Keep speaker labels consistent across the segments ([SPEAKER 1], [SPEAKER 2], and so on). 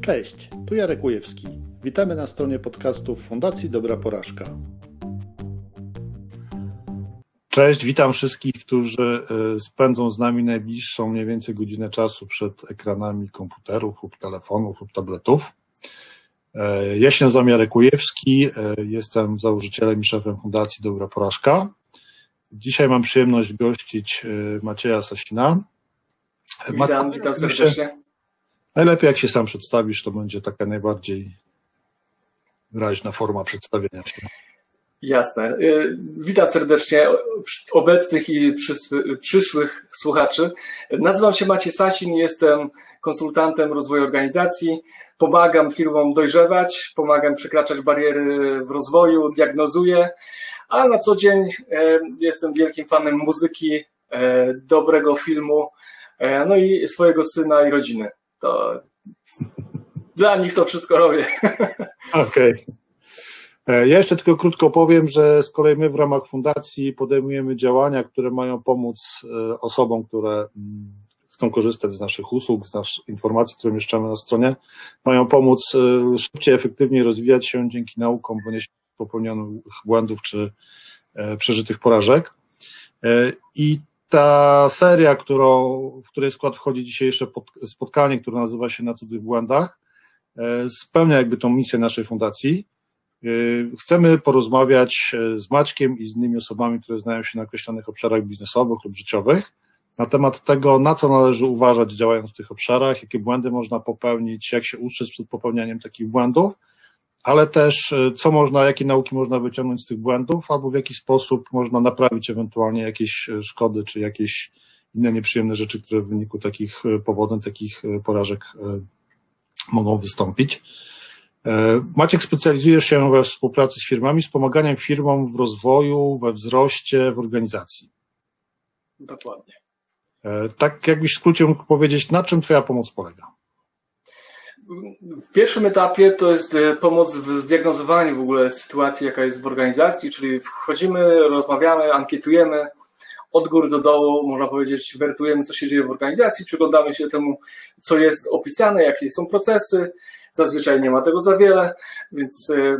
[SPEAKER 1] Cześć, tu Jarek Ujewski. Witamy na stronie podcastów Fundacji Dobra Porażka. Cześć, witam wszystkich, którzy e, spędzą z nami najbliższą mniej więcej godzinę czasu przed ekranami komputerów lub telefonów lub tabletów. E, ja się nazywam Jarek Ujewski, e, jestem założycielem i szefem Fundacji Dobra Porażka. Dzisiaj mam przyjemność gościć Macieja Sasina.
[SPEAKER 2] Witam, witam serdecznie.
[SPEAKER 1] Najlepiej jak się sam przedstawisz, to będzie taka najbardziej wyraźna forma przedstawienia się.
[SPEAKER 2] Jasne. Y, witam serdecznie obecnych i przyszłych słuchaczy. Nazywam się Maciej Sasin, jestem konsultantem rozwoju organizacji. Pomagam firmom dojrzewać, pomagam przekraczać bariery w rozwoju, diagnozuję, a na co dzień y, jestem wielkim fanem muzyki, y, dobrego filmu, no i swojego syna i rodziny to dla nich to wszystko robię.
[SPEAKER 1] Okej. Okay. E, ja jeszcze tylko krótko powiem, że z kolei my w ramach fundacji podejmujemy działania, które mają pomóc e, osobom, które mm, chcą korzystać z naszych usług, z naszych informacji, które mieszczamy na stronie, mają pomóc e, szybciej, efektywniej rozwijać się dzięki naukom wyniesieniu popełnionych błędów czy przeżytych porażek. I ta seria, którą, w której skład wchodzi dzisiejsze spotkanie, które nazywa się Na cudzych błędach, e, spełnia jakby tą misję naszej fundacji. E, chcemy porozmawiać e, z Maćkiem i z innymi osobami, które znają się na określonych obszarach biznesowych lub życiowych, na temat tego, na co należy uważać działając w tych obszarach, jakie błędy można popełnić, jak się ustrzec przed popełnianiem takich błędów, ale też e, co można, jakie nauki można wyciągnąć z tych błędów, albo w jaki sposób można naprawić ewentualnie jakieś e, szkody, czy jakieś inne nieprzyjemne rzeczy, które w wyniku takich e, powodzeń, takich porażek mogą wystąpić. Maciek specjalizuje się we współpracy z firmami, z pomaganiem firmom w rozwoju, we wzroście, w organizacji.
[SPEAKER 2] Dokładnie.
[SPEAKER 1] Tak jakbyś w skrócie mógł powiedzieć, na czym Twoja pomoc polega?
[SPEAKER 2] W pierwszym etapie to jest e, pomoc w zdiagnozowaniu w ogóle sytuacji, jaka jest w organizacji, czyli wchodzimy, rozmawiamy, ankietujemy od góry do dołu, można powiedzieć, wertujemy, co się dzieje w organizacji, przyglądamy się temu, co jest opisane, jakie są procesy. Zazwyczaj nie ma tego za wiele, więc e, e,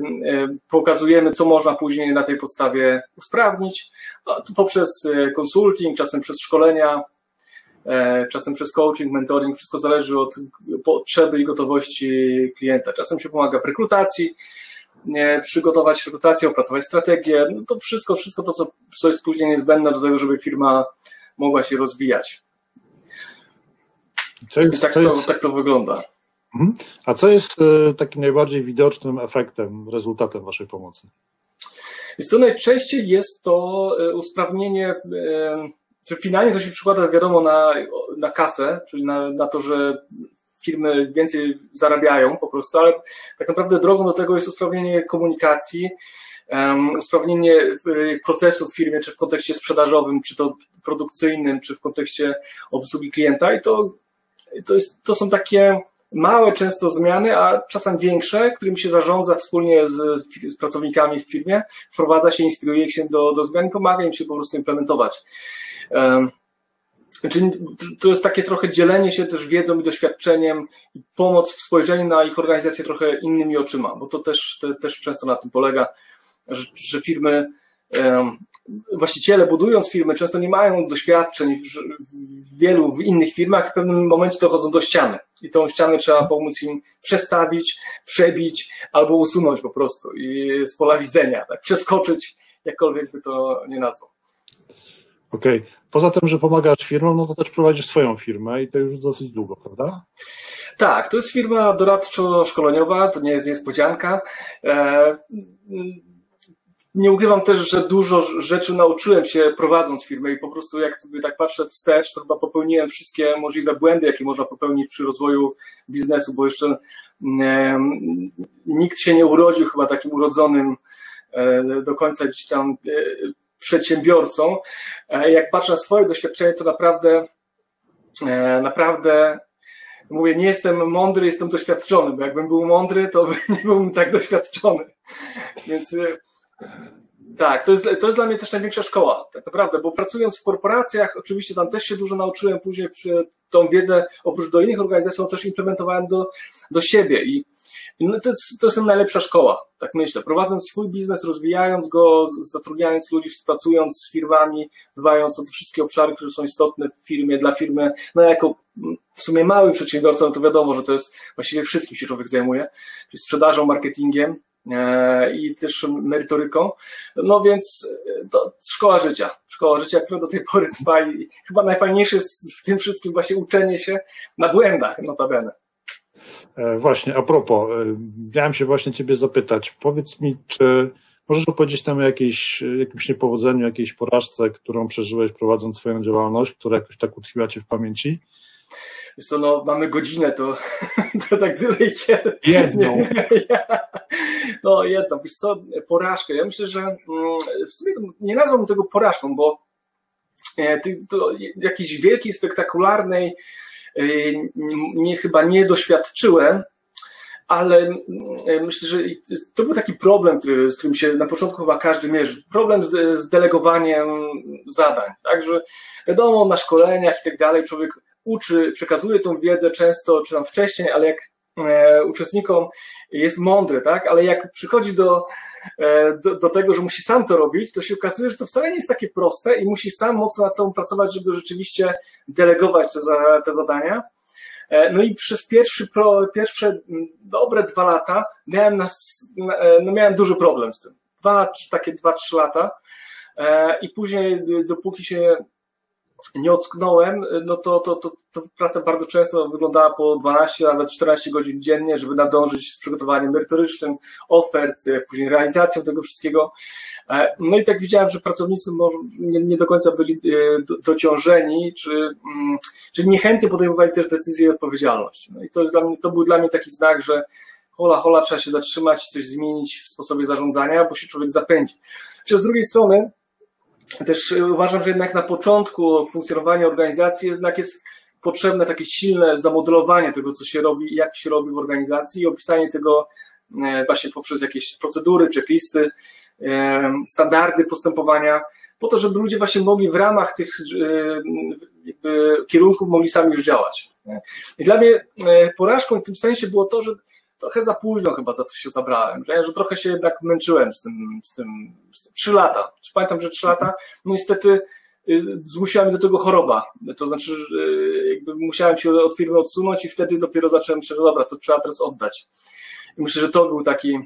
[SPEAKER 2] pokazujemy, co można później na tej podstawie usprawnić poprzez konsulting, czasem przez szkolenia, czasem przez coaching, mentoring, wszystko zależy od potrzeby i gotowości klienta. Czasem się pomaga w rekrutacji, przygotować rekrutację, opracować strategię, no to wszystko, wszystko to, co, co jest później niezbędne do tego, żeby firma mogła się rozwijać. Jest, tak, to, jest... tak to wygląda.
[SPEAKER 1] Mhm. A co jest e, takim najbardziej widocznym efektem, rezultatem Waszej pomocy?
[SPEAKER 2] Jest to najczęściej jest to e, usprawnienie że finalnie to się przykłada, wiadomo, na, na kasę, czyli na, na to, że firmy więcej zarabiają po prostu, ale tak naprawdę drogą do tego jest usprawnienie komunikacji, um, usprawnienie procesów w firmie, czy w kontekście sprzedażowym, czy to produkcyjnym, czy w kontekście obsługi klienta i to, to, jest, to są takie małe często zmiany, a czasem większe, którym się zarządza wspólnie z, z pracownikami w firmie, wprowadza się, inspiruje się do, do zmian i pomaga im się po prostu implementować. Czyli to jest takie trochę dzielenie się też wiedzą i doświadczeniem i pomoc w spojrzeniu na ich organizację trochę innymi oczyma, bo to też, to też często na tym polega, że, że firmy, właściciele budując firmy często nie mają doświadczeń w wielu w innych firmach w pewnym momencie dochodzą do ściany i tą ścianę trzeba pomóc im przestawić, przebić albo usunąć po prostu i z pola widzenia, tak, przeskoczyć, jakkolwiek by to nie nazwał.
[SPEAKER 1] Okej. Okay. Poza tym, że pomagasz firmom, no to też prowadzisz swoją firmę i to już dosyć długo, prawda?
[SPEAKER 2] Tak, to jest firma doradczo-szkoleniowa, to nie jest niespodzianka. E, nie ukrywam też, że dużo rzeczy nauczyłem się prowadząc firmę i po prostu jak sobie tak patrzę wstecz, to chyba popełniłem wszystkie możliwe błędy, jakie można popełnić przy rozwoju biznesu, bo jeszcze nikt się nie urodził chyba takim urodzonym e, do końca gdzieś tam e, przedsiębiorcą, e, jak patrzę na swoje doświadczenie, to naprawdę, e, naprawdę mówię, nie jestem mądry, jestem doświadczony, bo jakbym był mądry, to nie byłbym tak doświadczony. Więc e, Tak, to jest, to jest dla mnie też największa szkoła, tak naprawdę, bo pracując w korporacjach, oczywiście tam też się dużo nauczyłem, później tą wiedzę oprócz do innych organizacji, też implementowałem do, do siebie i no to, to jest najlepsza szkoła, tak myślę. Prowadząc swój biznes, rozwijając go, zatrudniając ludzi, współpracując z firmami, dbając o te wszystkie obszary, które są istotne w firmie, dla firmy, no jako w sumie mały przedsiębiorca, no to wiadomo, że to jest właściwie wszystkim się człowiek zajmuje, czyli sprzedażą, marketingiem, e, i też merytoryką. No więc e, to szkoła życia. Szkoła życia, która do tej pory trwa i chyba najfajniejsze jest w tym wszystkim właśnie uczenie się na błędach, notabene.
[SPEAKER 1] E, właśnie, a propos, e, miałem się właśnie Ciebie zapytać. Powiedz mi, czy możesz opowiedzieć tam o jakiejś, jakimś niepowodzeniu, jakiejś porażce, którą przeżyłeś prowadząc swoją działalność, która jakoś tak utkwiła Cię w pamięci?
[SPEAKER 2] Wiesz co, no mamy godzinę, to, to tak tyle idzie.
[SPEAKER 1] Jedną.
[SPEAKER 2] No jedną, wiesz co, porażkę. Ja myślę, że mm, w sumie nie nazwałbym tego porażką, bo e, jakiejś wielkiej, spektakularnej nie, chyba nie doświadczyłem, ale y, myślę, że to był taki problem, który, z którym się na początku chyba każdy mierzy. Problem z, z delegowaniem zadań. Także wiadomo, na szkoleniach i tak dalej człowiek uczy, przekazuje tą wiedzę często, czy tam wcześniej, ale jak e, uczestnikom jest mądry, tak? Ale jak przychodzi do, do, do, tego, że musi sam to robić, to się okazuje, że to wcale nie jest takie proste i musi sam mocno nad sobą pracować, żeby rzeczywiście delegować te, te zadania. E, no i przez pierwszy, pierwsze dobre dwa lata miałem, e, no miałem duży problem z tym. Dwa, takie dwa, trzy lata. I później, dopóki się nie ocknąłem, no to, to, to, to praca bardzo często wyglądała po 12, nawet 14 godzin dziennie, żeby nadążyć z przygotowaniem merytorycznym, ofert, później realizacją tego wszystkiego. E, no i tak widziałem, że pracownicy nie do końca byli e, dociążeni, czy, mm, czy niechętnie podejmowali też decyzje i odpowiedzialność. No i to, jest dla mnie, to był dla mnie taki znak, że hola, hola, trzeba się zatrzymać, coś zmienić w sposobie zarządzania, bo się człowiek zapędzi. Czy z drugiej strony, też uważam, że jednak na początku funkcjonowania organizacji jednak jest potrzebne takie silne zamodelowanie tego, co się robi jak się robi w organizacji i opisanie tego e, właśnie poprzez jakieś procedury, checklisty, e, standardy postępowania, po to, żeby ludzie właśnie mogli w ramach tych e, kierunków mogli sami już działać. I dla mnie porażką w tym sensie było to, że trochę za późno chyba za to się zabrałem, że, że trochę się jednak męczyłem z tym, z tym, trzy lata. Pamiętam, że trzy lata, no niestety y, zmusiła mnie do tego choroba. To znaczy, y, jakby musiałem się od firmy odsunąć i wtedy dopiero zacząłem myśleć, że dobra, to trzeba teraz oddać. I myślę, że to był taki,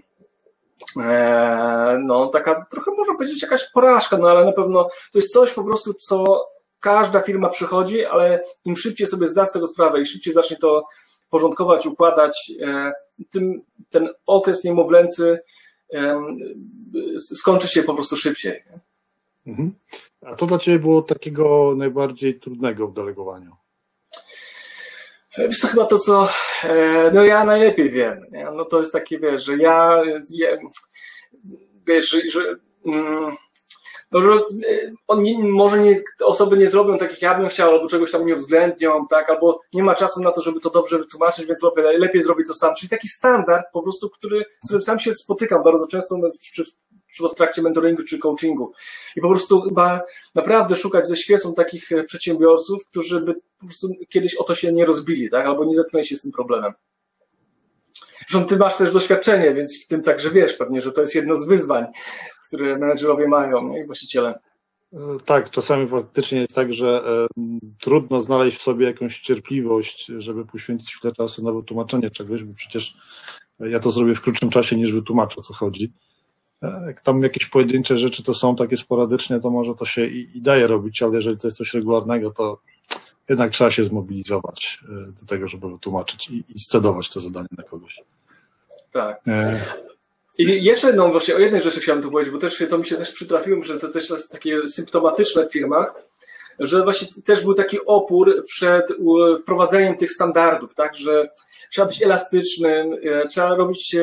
[SPEAKER 2] e, no taka trochę można powiedzieć jakaś porażka, no ale na pewno to jest coś po prostu, co każda firma przychodzi, ale im szybciej sobie zda z tego sprawę i szybciej zacznie to porządkować, układać, e, tym, ten okres niemowlęcy skończy się po prostu szybciej.
[SPEAKER 1] Mhm. A co dla Ciebie było takiego najbardziej trudnego w delegowaniu?
[SPEAKER 2] Wiesz to chyba to, co e, no ja najlepiej wiem. Nie? No to jest takie, wiesz, że ja, ja wiesz, że, że mm, że e, on nie, może nie, osoby nie zrobią tak, jak ja bym chciał, albo czegoś tam nie uwzględnią, tak, albo nie ma czasu na to, żeby to dobrze wytłumaczyć, więc lepiej, lepiej zrobić to sam. Czyli taki standard po prostu, który, z którym sam się spotykam bardzo często, czy, czy to w trakcie mentoringu, czy coachingu. I po prostu chyba naprawdę szukać ze świecą takich e, przedsiębiorców, którzy by po prostu kiedyś o to się nie rozbili, tak, albo nie zetknęli się z tym problemem. Zresztą ty masz też doświadczenie, więc w tym także wiesz pewnie, że to jest jedno z wyzwań które menedżerowie mają i właściciele.
[SPEAKER 1] E, tak, czasami faktycznie jest tak, że e, trudno znaleźć w sobie jakąś cierpliwość, żeby poświęcić chwilę czasu na wytłumaczenie czegoś, bo przecież ja to zrobię w krótszym czasie niż wytłumaczę, o co chodzi. E, jak tam jakieś pojedyncze rzeczy to są takie sporadycznie, to może to się i, i daje robić, ale jeżeli to jest coś regularnego, to jednak trzeba się zmobilizować do tego, żeby wytłumaczyć i, i scedować to zadanie na kogoś.
[SPEAKER 2] Tak. I jeszcze jedną, właśnie o jednej rzeczy chciałem tu powiedzieć, bo też to mi się też przytrafiło, że to też jest takie symptomatyczne w firmach, że właśnie też był taki opór przed wprowadzeniem tych standardów, tak, że trzeba być elastycznym, e, trzeba robić,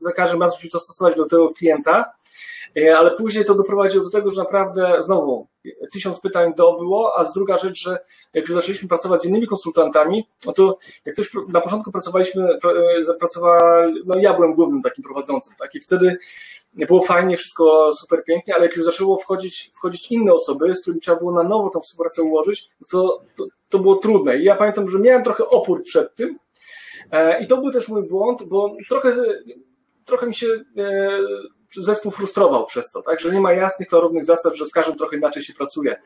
[SPEAKER 2] za każdym razem się dostosować do tego klienta, ale później to doprowadziło do tego, że naprawdę znowu tysiąc pytań było, a z druga rzecz, że jak już zaczęliśmy pracować z innymi konsultantami, no to jak ktoś na początku pracowaliśmy, e, zapracowali, no ja byłem głównym takim prowadzącym, tak, i wtedy było fajnie, wszystko super pięknie, ale jak już zaczęło wchodzić, wchodzić inne osoby, z którymi trzeba było na nowo tą współpracę ułożyć, to, to, to było trudne. I ja pamiętam, że miałem trochę opór przed tym, i to był też mój błąd, bo trochę, trochę mi się zespół frustrował przez to, tak, że nie ma jasnych, klarownych zasad, że z każdym trochę inaczej się pracuje.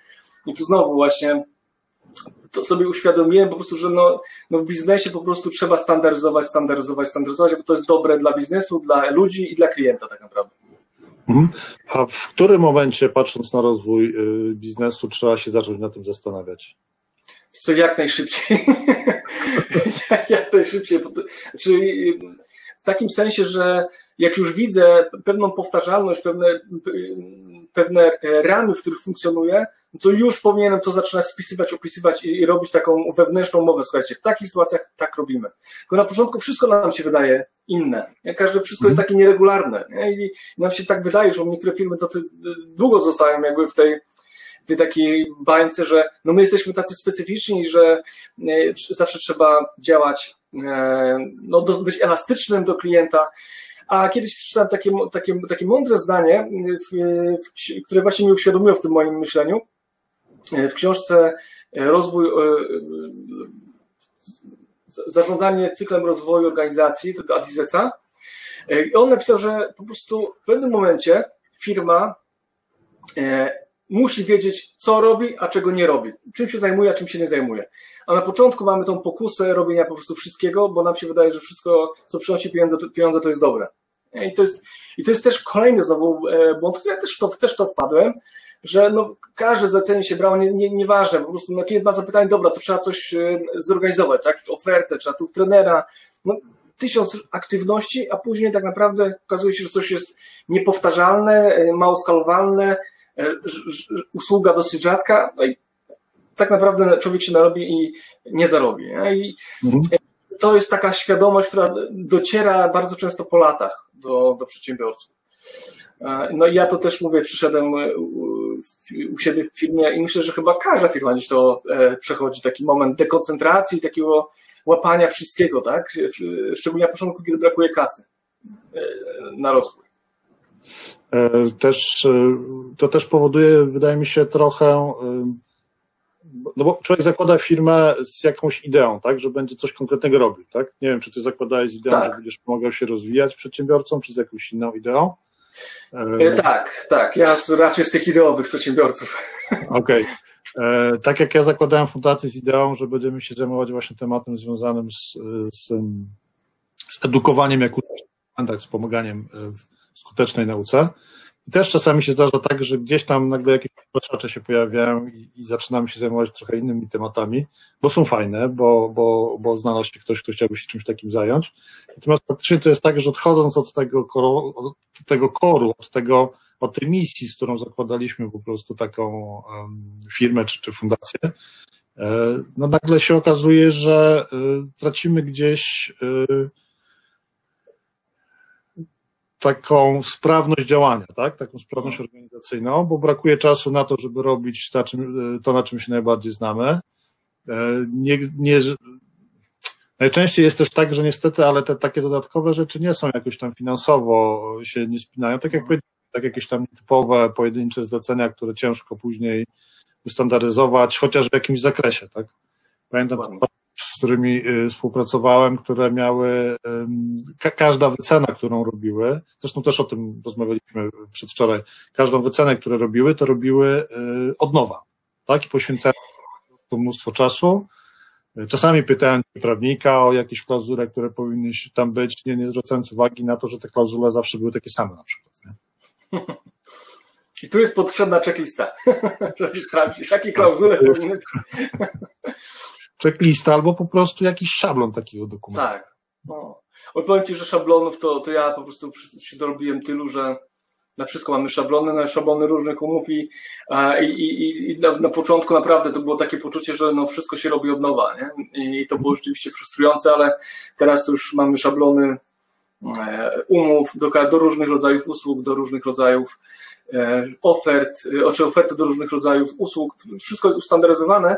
[SPEAKER 2] I tu znowu właśnie to sobie uświadomiłem po prostu, że no, no w biznesie po prostu trzeba standaryzować, standaryzować, standaryzować, bo to jest dobre dla biznesu, dla ludzi i dla klienta tak naprawdę.
[SPEAKER 1] Mhm. A w którym momencie, patrząc na rozwój y, biznesu, trzeba się zacząć na tym zastanawiać?
[SPEAKER 2] Co jak najszybciej. jak najszybciej. Czyli w takim sensie, że jak już widzę pewną powtarzalność, pewne, pewne ramy, w których funkcjonuję, to już powinienem to zaczynać spisywać, opisywać i, i robić taką wewnętrzną mowę. Słuchajcie, w takich sytuacjach tak robimy. Tylko na początku wszystko nam się wydaje inne. Każde wszystko jest takie nieregularne. Nie? I nam się tak wydaje, że niektóre firmy to długo zostają jakby w tej, tej takiej bańce, że no my jesteśmy tacy specyficzni, że e, zawsze trzeba działać, e, no, być elastycznym do klienta. A kiedyś przeczytałem takie, takie, takie mądre zdanie, w, w, które właśnie mi uświadomiło w tym moim myśleniu. W książce Rozwój, e, zarządzanie cyklem rozwoju organizacji, tego Adizesa. I on napisał, że po prostu w pewnym momencie firma e, musi wiedzieć, co robi, a czego nie robi. Czym się zajmuje, a czym się nie zajmuje. A na początku mamy tą pokusę robienia po prostu wszystkiego, bo nam się wydaje, że wszystko, co przynosi pieniądze, to, pieniądze, to jest dobre. I to jest, i to jest też kolejny znowu e, błąd, który ja też to, też to wpadłem, że no, każde zlecenie się brało, nie, nie, nieważne, po prostu na klient ma zapytanie, dobra, to trzeba coś e, zorganizować, tak, ofertę, trzeba tu trenera, no, tysiąc aktywności, a później tak naprawdę okazuje się, że coś jest niepowtarzalne, e, mało skalowalne, usługa dosyć rzadka, no i tak naprawdę człowiek się narobi i nie zarobi. Nie? I mhm. to jest taka świadomość, która dociera bardzo często po latach do, do przedsiębiorców. E, no i ja to też mówię, przyszedłem e, u siebie w firmie i myślę, że chyba każda firma gdzieś to e, przechodzi, taki moment dekoncentracji, takiego łapania wszystkiego, tak? Szczególnie na początku, kiedy brakuje kasy na rozwój.
[SPEAKER 1] Też, to też powoduje, wydaje mi się, trochę, no bo człowiek zakłada firmę z jakąś ideą, tak, że będzie coś konkretnego robił, tak? Nie wiem, czy ty zakładałeś ideą, tak. że będziesz pomagał się rozwijać przedsiębiorcom, czy z jakąś inną ideą?
[SPEAKER 2] E, tak, tak. Ja raczej z tych ideowych przedsiębiorców.
[SPEAKER 1] Okej. Okay. E, tak jak ja zakładałem fundację z ideą, że będziemy się zajmować właśnie tematem związanym z, z, z edukowaniem jak z pomaganiem w skutecznej nauce. I też czasami się zdarza tak, że gdzieś tam nagle jakieś rozpacze się pojawiają i, i, zaczynamy się zajmować trochę innymi tematami, bo są fajne, bo, bo, bo znalazł się ktoś, kto chciałby się czymś takim zająć. Natomiast faktycznie to jest tak, że odchodząc od tego koru, od tego koru, od tego, od tej misji, z którą zakładaliśmy po prostu taką um, firmę czy, czy fundację, e, no nagle się okazuje, że y, tracimy gdzieś y, taką sprawność działania, tak? Taką sprawność organizacyjną, bo brakuje czasu na to, żeby robić to, to na czym się najbardziej znamy. E, nie, nie, najczęściej jest też tak, że niestety, ale te takie dodatkowe rzeczy nie są jakoś tam finansowo się nie spinają, tak jak tak jakieś tam typowe, pojedyncze zlecenia, które ciężko później ustandaryzować, chociaż w jakimś zakresie, tak? Pamiętam, którymi y, współpracowałem, które miały, każda wycena, którą robiły, zresztą też o tym rozmawialiśmy przedwczoraj, każdą wycenę, które robiły, to robiły y, od nowa, tak? I poświęcają to mnóstwo czasu. Czasami pytałem prawnika o jakieś klauzule, które powinny tam być, nie, nie zwracając uwagi na to, że te klauzule zawsze były takie same na przykład. Nie?
[SPEAKER 2] I tu jest potrzebna checklista, żeby sprawdzić, jakie klauzule powinny
[SPEAKER 1] checklista albo po prostu jakiś szablon takiego dokumentu.
[SPEAKER 2] Tak. No. Odpowiem Ci, że szablonów to, to ja po prostu się dorobiłem tylu, że na wszystko mamy szablony, na szablony różnych umów i, i, i, i na, na, początku naprawdę to było takie poczucie, że no wszystko się robi od nowa, nie? I to było rzeczywiście frustrujące, ale teraz to już mamy szablony e, umów do, do różnych rodzajów usług, do różnych rodzajów e, ofert, e, czy oferty do różnych rodzajów usług. Wszystko jest ustandaryzowane,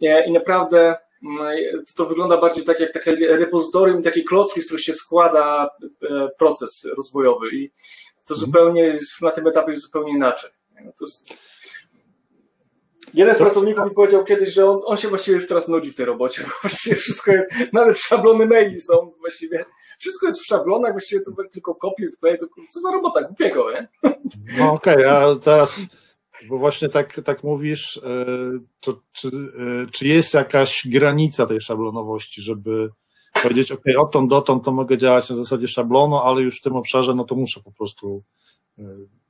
[SPEAKER 2] i naprawdę mm, to wygląda bardziej tak jak takie repozytorium, takie klocki, z których się składa e, proces rozwojowy i to mhm. zupełnie na tym etapie jest zupełnie inaczej. No jest... Jeden z pracowników mi powiedział kiedyś, że on, on, się właściwie już teraz nudzi w tej robocie, bo właściwie wszystko jest, nawet szablony maili są właściwie, wszystko jest w szablonach, właściwie to tylko kopiuj, wklej, to co za robota głupiego, nie?
[SPEAKER 1] No okej, okay, a teraz, bo właśnie tak, tak mówisz, e, to, czy, e, czy jest jakaś granica tej szablonowości, żeby powiedzieć, ok, odtąd dotąd to mogę działać na zasadzie szablonu, ale już w tym obszarze, no to muszę po prostu e,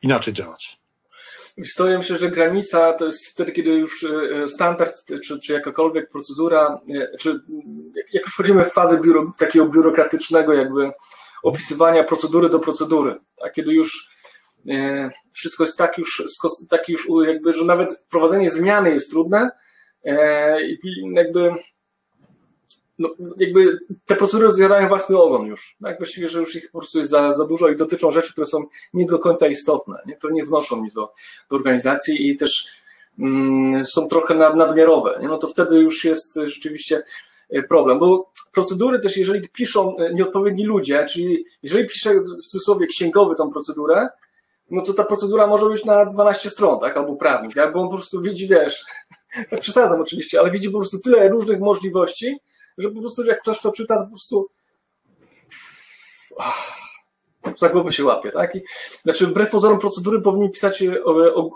[SPEAKER 1] inaczej działać.
[SPEAKER 2] Wydaje myślę, że granica to jest wtedy, kiedy już standard, czy, czy jakakolwiek procedura, czy jak już wchodzimy w fazę biuro, takiego biurokratycznego jakby opisywania procedury do procedury, a kiedy już wszystko jest tak już, tak już jakby, że nawet prowadzenie zmiany jest trudne i jakby no, jakby te procedury zjadają własny ogon już. Tak? Właściwie, że już ich po prostu jest za, za dużo i dotyczą rzeczy, które są nie do końca istotne, nie? które nie wnoszą nic do, do organizacji i też mm, są trochę nad, nadmiarowe. Nie? No to wtedy już jest rzeczywiście e, problem, bo procedury też, jeżeli piszą e, nieodpowiedni ludzie, czyli jeżeli pisze w cudzysłowie księgowy tą procedurę, no to ta procedura może być na 12 stron, tak, albo prawnik, tak? bo on po prostu widzi, wiesz, przesadzam oczywiście, ale widzi po prostu tyle różnych możliwości, że po prostu jak ktoś to czyta, to po prostu za głowę się łapie, tak? I, znaczy, wbrew pozorom procedury powinni pisać e,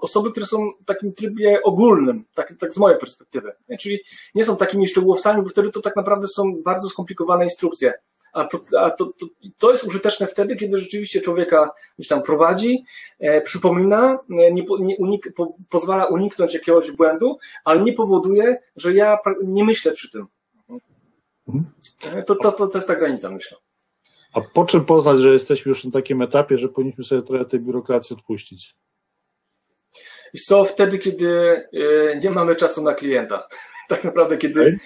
[SPEAKER 2] osoby, które są w takim trybie ogólnym, tak, tak z mojej perspektywy. Czyli nie są takimi szczegółowcami, bo wtedy to tak naprawdę są bardzo skomplikowane instrukcje. A, a to, to, to, jest użyteczne wtedy, kiedy rzeczywiście człowieka gdzieś tam prowadzi, e, przypomina, e, nie, nie unik, po, pozwala uniknąć jakiegoś błędu, ale nie powoduje, że ja nie myślę przy tym. Mhm. To, to, to, to jest ta granica, myślę.
[SPEAKER 1] A po czym poznać, że jesteśmy już na takim etapie, że powinniśmy sobie trochę tej biurokracji odpuścić?
[SPEAKER 2] I co wtedy, kiedy y, nie mamy czasu na klienta. Tak naprawdę, kiedy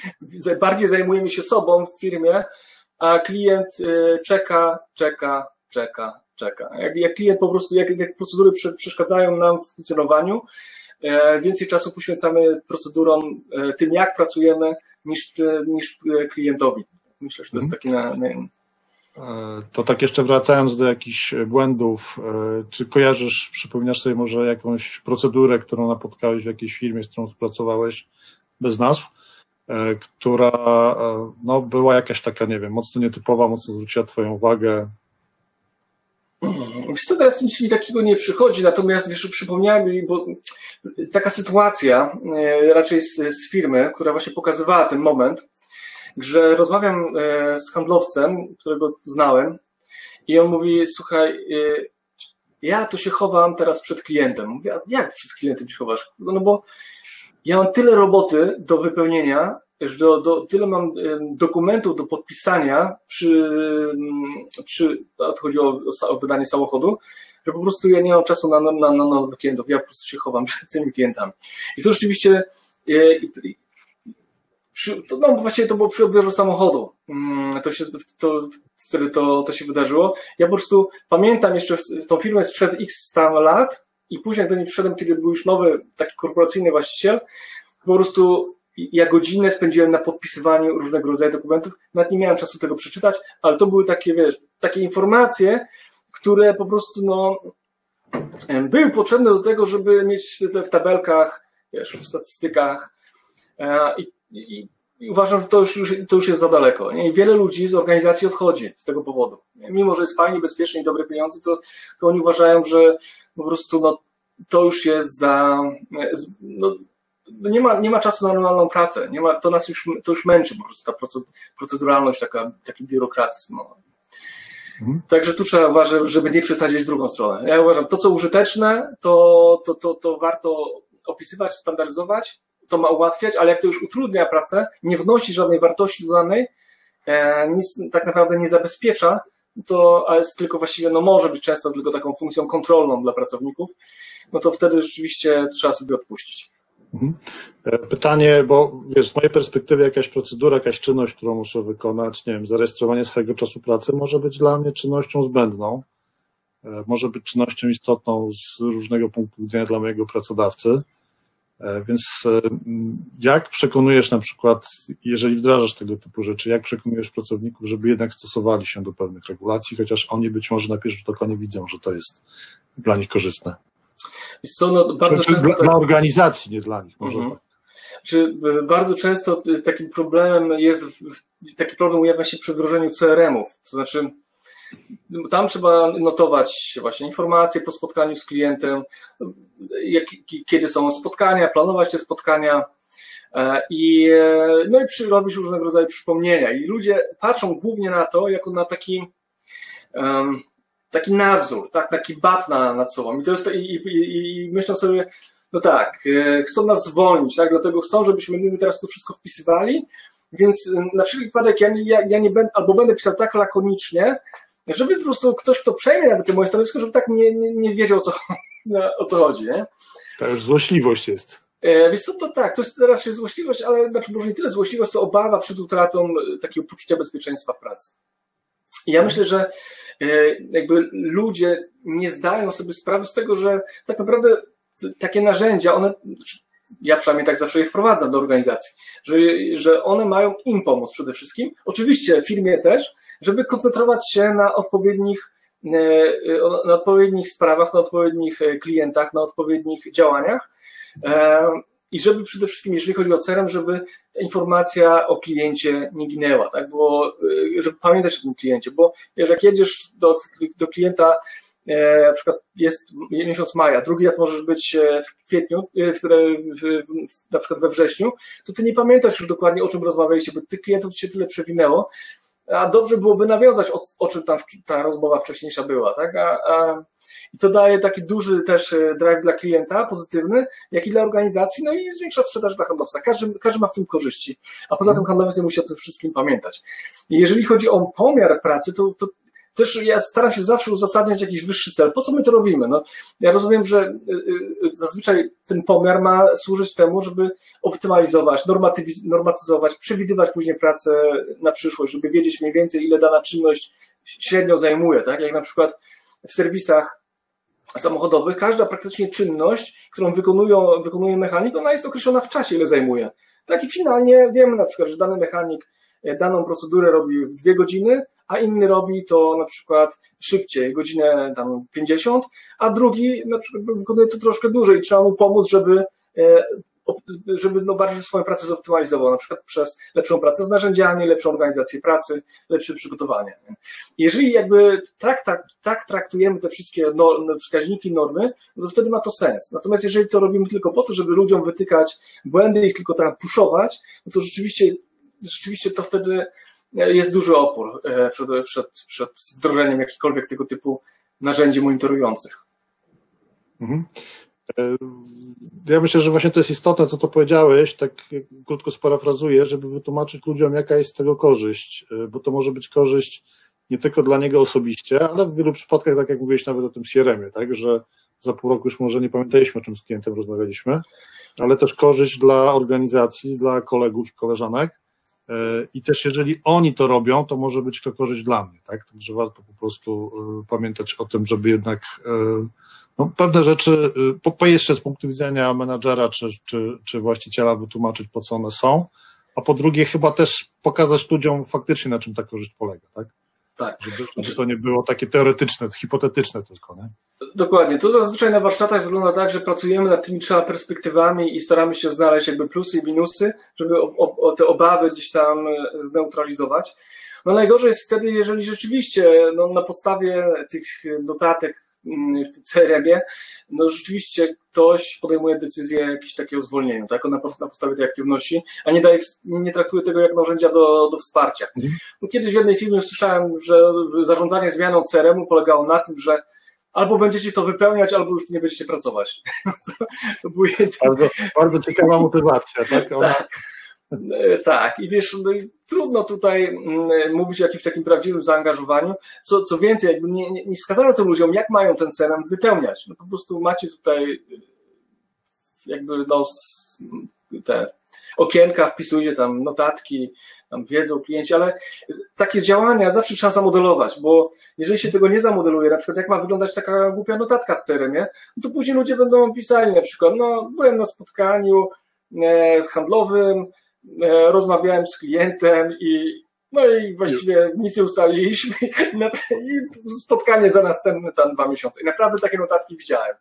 [SPEAKER 2] bardziej zajmujemy się sobą w firmie, a klient y, czeka, czeka, czeka, czeka. Jak, jak klient po prostu, jak, jak procedury przeszkadzają nam w funkcjonowaniu, E, więcej czasu poświęcamy procedurom, e, tym jak pracujemy, niż, niż klientowi. Myślę, że to jest taki na, na... E,
[SPEAKER 1] to tak jeszcze wracając do jakichś błędów, czy kojarzysz, przypominasz sobie może jakąś procedurę, którą napotkałeś w jakiejś firmie, z którą współpracowałeś, bez nazw, która no, była jakaś taka, nie wiem, mocno nietypowa, mocno zwróciła Twoją uwagę,
[SPEAKER 2] Wiesz co, teraz nic mi takiego nie przychodzi, natomiast wiesz, przypomniałem mi, bo taka sytuacja e, raczej z, z firmy, która właśnie pokazywała ten moment, że rozmawiam e, z handlowcem, którego znałem i on mówi, słuchaj, e, ja to się chowam teraz przed klientem. Mówię, jak przed klientem się chowasz? No bo ja mam tyle roboty do wypełnienia, do, do, tyle mam dokumentów do podpisania przy, przy chodzi o, o wydanie samochodu, że po prostu ja nie mam czasu na, na, na, na nowych klientów, ja po prostu się chowam przed tymi klientami. I to rzeczywiście e, przy, to, no właściwie to było przy odbiorze samochodu. Mm, to się, to, wtedy to, to się wydarzyło. Ja po prostu pamiętam jeszcze tą firmę sprzed x tam lat i później do niej przyszedłem, kiedy był już nowy taki korporacyjny właściciel. Po prostu ja godzinę spędziłem na podpisywaniu różnego rodzaju dokumentów, nawet nie miałem czasu tego przeczytać, ale to były takie, wiesz, takie informacje, które po prostu, no, były potrzebne do tego, żeby mieć w tabelkach, wiesz, w statystykach e, i, i, i uważam, że to już, to już jest za daleko. Nie? I wiele ludzi z organizacji odchodzi z tego powodu. Mimo, że jest fajnie, bezpiecznie i dobre pieniądze, to, to oni uważają, że po prostu no, to już jest za, no, no nie ma, nie ma czasu na normalną pracę, nie ma, to nas już, to już męczy po prostu ta proceduralność, taka, taki biurokratyzm. No. Mhm. Także tu trzeba uważać, żeby nie przesadzić w drugą stronę. Ja uważam, to co użyteczne, to, to, to, to warto opisywać, standaryzować, to ma ułatwiać, ale jak to już utrudnia pracę, nie wnosi żadnej wartości dodanej, e, nic tak naprawdę nie zabezpiecza, to a jest tylko właściwie, no może być często tylko taką funkcją kontrolną dla pracowników, no to wtedy rzeczywiście trzeba sobie odpuścić.
[SPEAKER 1] Mhm. E, pytanie, bo wiesz, z mojej perspektywy jakaś procedura, jakaś czynność, którą muszę wykonać, nie wiem, zarejestrowanie swojego czasu pracy może być dla mnie czynnością zbędną, e, może być czynnością istotną z różnego punktu widzenia dla mojego pracodawcy. E, więc jak przekonujesz na przykład, jeżeli wdrażasz tego typu rzeczy, jak przekonujesz pracowników, żeby jednak stosowali się do pewnych regulacji, chociaż oni być może na pierwszy rzut oka nie widzą, że to jest dla nich korzystne?
[SPEAKER 2] Co, no, bardzo
[SPEAKER 1] znaczy, często dla, dla, organizacji, nie dla nich. Może mhm. tak.
[SPEAKER 2] Czy bardzo często takim problemem jest, taki problem ujawnia się przy wdrożeniu CRM-ów, to znaczy tam trzeba notować właśnie informacje po spotkaniu z klientem, jak, kiedy są spotkania, planować te spotkania e, i, e, no i robić różnego rodzaju przypomnienia. I ludzie patrzą głównie na to jako na taki um, taki nadzór, tak, taki bat na, nad sobą. I, to jest, i, i, i myślą sobie, no tak, e, chcą nas zwolnić, tak, dlatego chcą, żebyśmy my teraz to wszystko wpisywali, więc na wszelki wypadek ja, ja, ja nie będę, albo będę pisał tak lakonicznie, żeby po prostu ktoś, kto przejmie nawet moje stanowisko, żeby tak nie, nie, nie wiedział, o co, o co chodzi, nie?
[SPEAKER 1] To już złośliwość jest.
[SPEAKER 2] E, wiesz co, to tak, to jest raczej złośliwość, ale znaczy może nie tyle złośliwość, co obawa przed utratą e, takiego poczucia bezpieczeństwa w pracy. I ja myślę, że e, jakby ludzie nie zdają sobie sprawy z tego, że tak naprawdę takie narzędzia, one, ja przynajmniej tak zawsze je wprowadzam do organizacji, że, że one mają im pomóc przede wszystkim, oczywiście firmie też, żeby koncentrować się na odpowiednich, e, na odpowiednich sprawach, na odpowiednich e, klientach, na odpowiednich działaniach. E, I żeby przede wszystkim, jeżeli chodzi o CRM, żeby ta informacja o kliencie nie ginęła, tak? Bo, żeby pamiętać o tym kliencie, bo wiesz, jak jedziesz do, do klienta, na przykład jest miesiąc maja, drugi raz możesz być w kwietniu, w, w, na przykład we wrześniu, to ty nie pamiętasz już dokładnie o czym rozmawialiście, bo tych klientów się tyle przewinęło, a dobrze byłoby nawiązać, o, o czym tam ta rozmowa wcześniejsza była, tak? A, a, I to daje taki duży też e, drive dla klienta, pozytywny, jak i dla organizacji, no i zwiększa sprzedaż dla handlowca. Każdy, każdy ma w tym korzyści, a poza tym handlowiec musi o tym wszystkim pamiętać. Jeżeli chodzi o pomiar pracy, to, to też ja staram się zawsze uzasadniać jakiś wyższy cel. Po co my to robimy? No, ja rozumiem, że y, y, zazwyczaj ten pomiar ma służyć temu, żeby optymalizować, normatyzować, przewidywać później pracę na przyszłość, żeby wiedzieć mniej więcej, ile dana czynność średnio zajmuje. Tak? Jak na przykład w serwisach samochodowych każda praktycznie czynność, którą wykonują, wykonuje mechanik, ona jest określona w czasie, ile zajmuje. Tak i finalnie wiemy na przykład, że dany mechanik e, daną procedurę robi w dwie godziny, a inny robi to na przykład szybciej, godzinę tam 50, a drugi na przykład wykonuje to troszkę dłużej trzeba mu pomóc, żeby e, żeby no bardziej swoją pracę zoptymalizował, na przykład przez lepszą pracę z narzędziami, lepszą organizację pracy, lepsze przygotowanie. Jeżeli jakby tak, tak, tak traktujemy te wszystkie wskaźniki, normy, no to wtedy ma to sens. Natomiast jeżeli to robimy tylko po to, żeby ludziom wytykać błędy, ich tylko tam puszować, no to rzeczywiście, rzeczywiście to wtedy jest duży opór e, przed, przed, przed wdrożeniem jakichkolwiek tego typu narzędzi monitorujących.
[SPEAKER 1] Mhm. E, ja myślę, że właśnie to jest istotne, co to powiedziałeś, tak krótko sparafrazuję, żeby wytłumaczyć ludziom, jaka jest z tego korzyść, e, bo to może być korzyść nie tylko dla niego osobiście, ale w wielu przypadkach, tak jak mówiłeś nawet o tym CRM-ie, tak, że za pół roku już może nie pamiętaliśmy, o czym z klientem rozmawialiśmy, ale też korzyść dla organizacji, dla kolegów i koleżanek, I też jeżeli oni to robią, to może być to korzyść dla mnie, tak? Także warto po prostu e, pamiętać o tym, żeby jednak e, no, pewne rzeczy, po, po jeszcze z punktu widzenia menadżera czy, czy, czy właściciela wytłumaczyć, po co one są, a po drugie chyba też pokazać ludziom faktycznie, na czym ta korzyść polega, tak?
[SPEAKER 2] Tak.
[SPEAKER 1] Żeby, żeby to nie było takie teoretyczne, hipotetyczne tylko, nie?
[SPEAKER 2] Dokładnie. To zazwyczaj na warsztatach wygląda tak, że pracujemy nad tymi trzema perspektywami i staramy się znaleźć jakby plusy i minusy, żeby o, o, te obawy gdzieś tam e, zneutralizować. No najgorzej jest wtedy, jeżeli rzeczywiście no, na podstawie tych notatek mm, w tym CRM-ie, no rzeczywiście ktoś podejmuje decyzję jakieś takiego zwolnienia, tak, na, na podstawie tej aktywności, a nie daje, nie traktuje tego jak narzędzia do, do wsparcia. Mhm. No, kiedyś w jednej firmie słyszałem, że zarządzanie zmianą CRM-u polegało na tym, że albo będziecie to wypełniać, albo już nie będziecie pracować.
[SPEAKER 1] to, to był bardzo, bardzo ciekawa motywacja, tak? Ona...
[SPEAKER 2] tak. E, tak, i wiesz, no i trudno tutaj mm, mówić o jakimś takim prawdziwym zaangażowaniu. Co, co więcej, jakby nie, nie, nie wskazano tym ludziom, jak mają ten CRM wypełniać. No po prostu macie tutaj jakby no, te okienka, wpisujecie tam notatki, tam wiedzą klienci, ale takie działania zawsze trzeba zamodelować, bo jeżeli się tego nie zamodeluje, na przykład jak ma wyglądać taka głupia notatka w CRM-ie, no to później ludzie będą pisali na przykład, no byłem na spotkaniu e, handlowym, e, rozmawiałem z klientem i no i właściwie nic nie ustaliliśmy i spotkanie za następne tam dwa miesiące. I naprawdę takie notatki widziałem.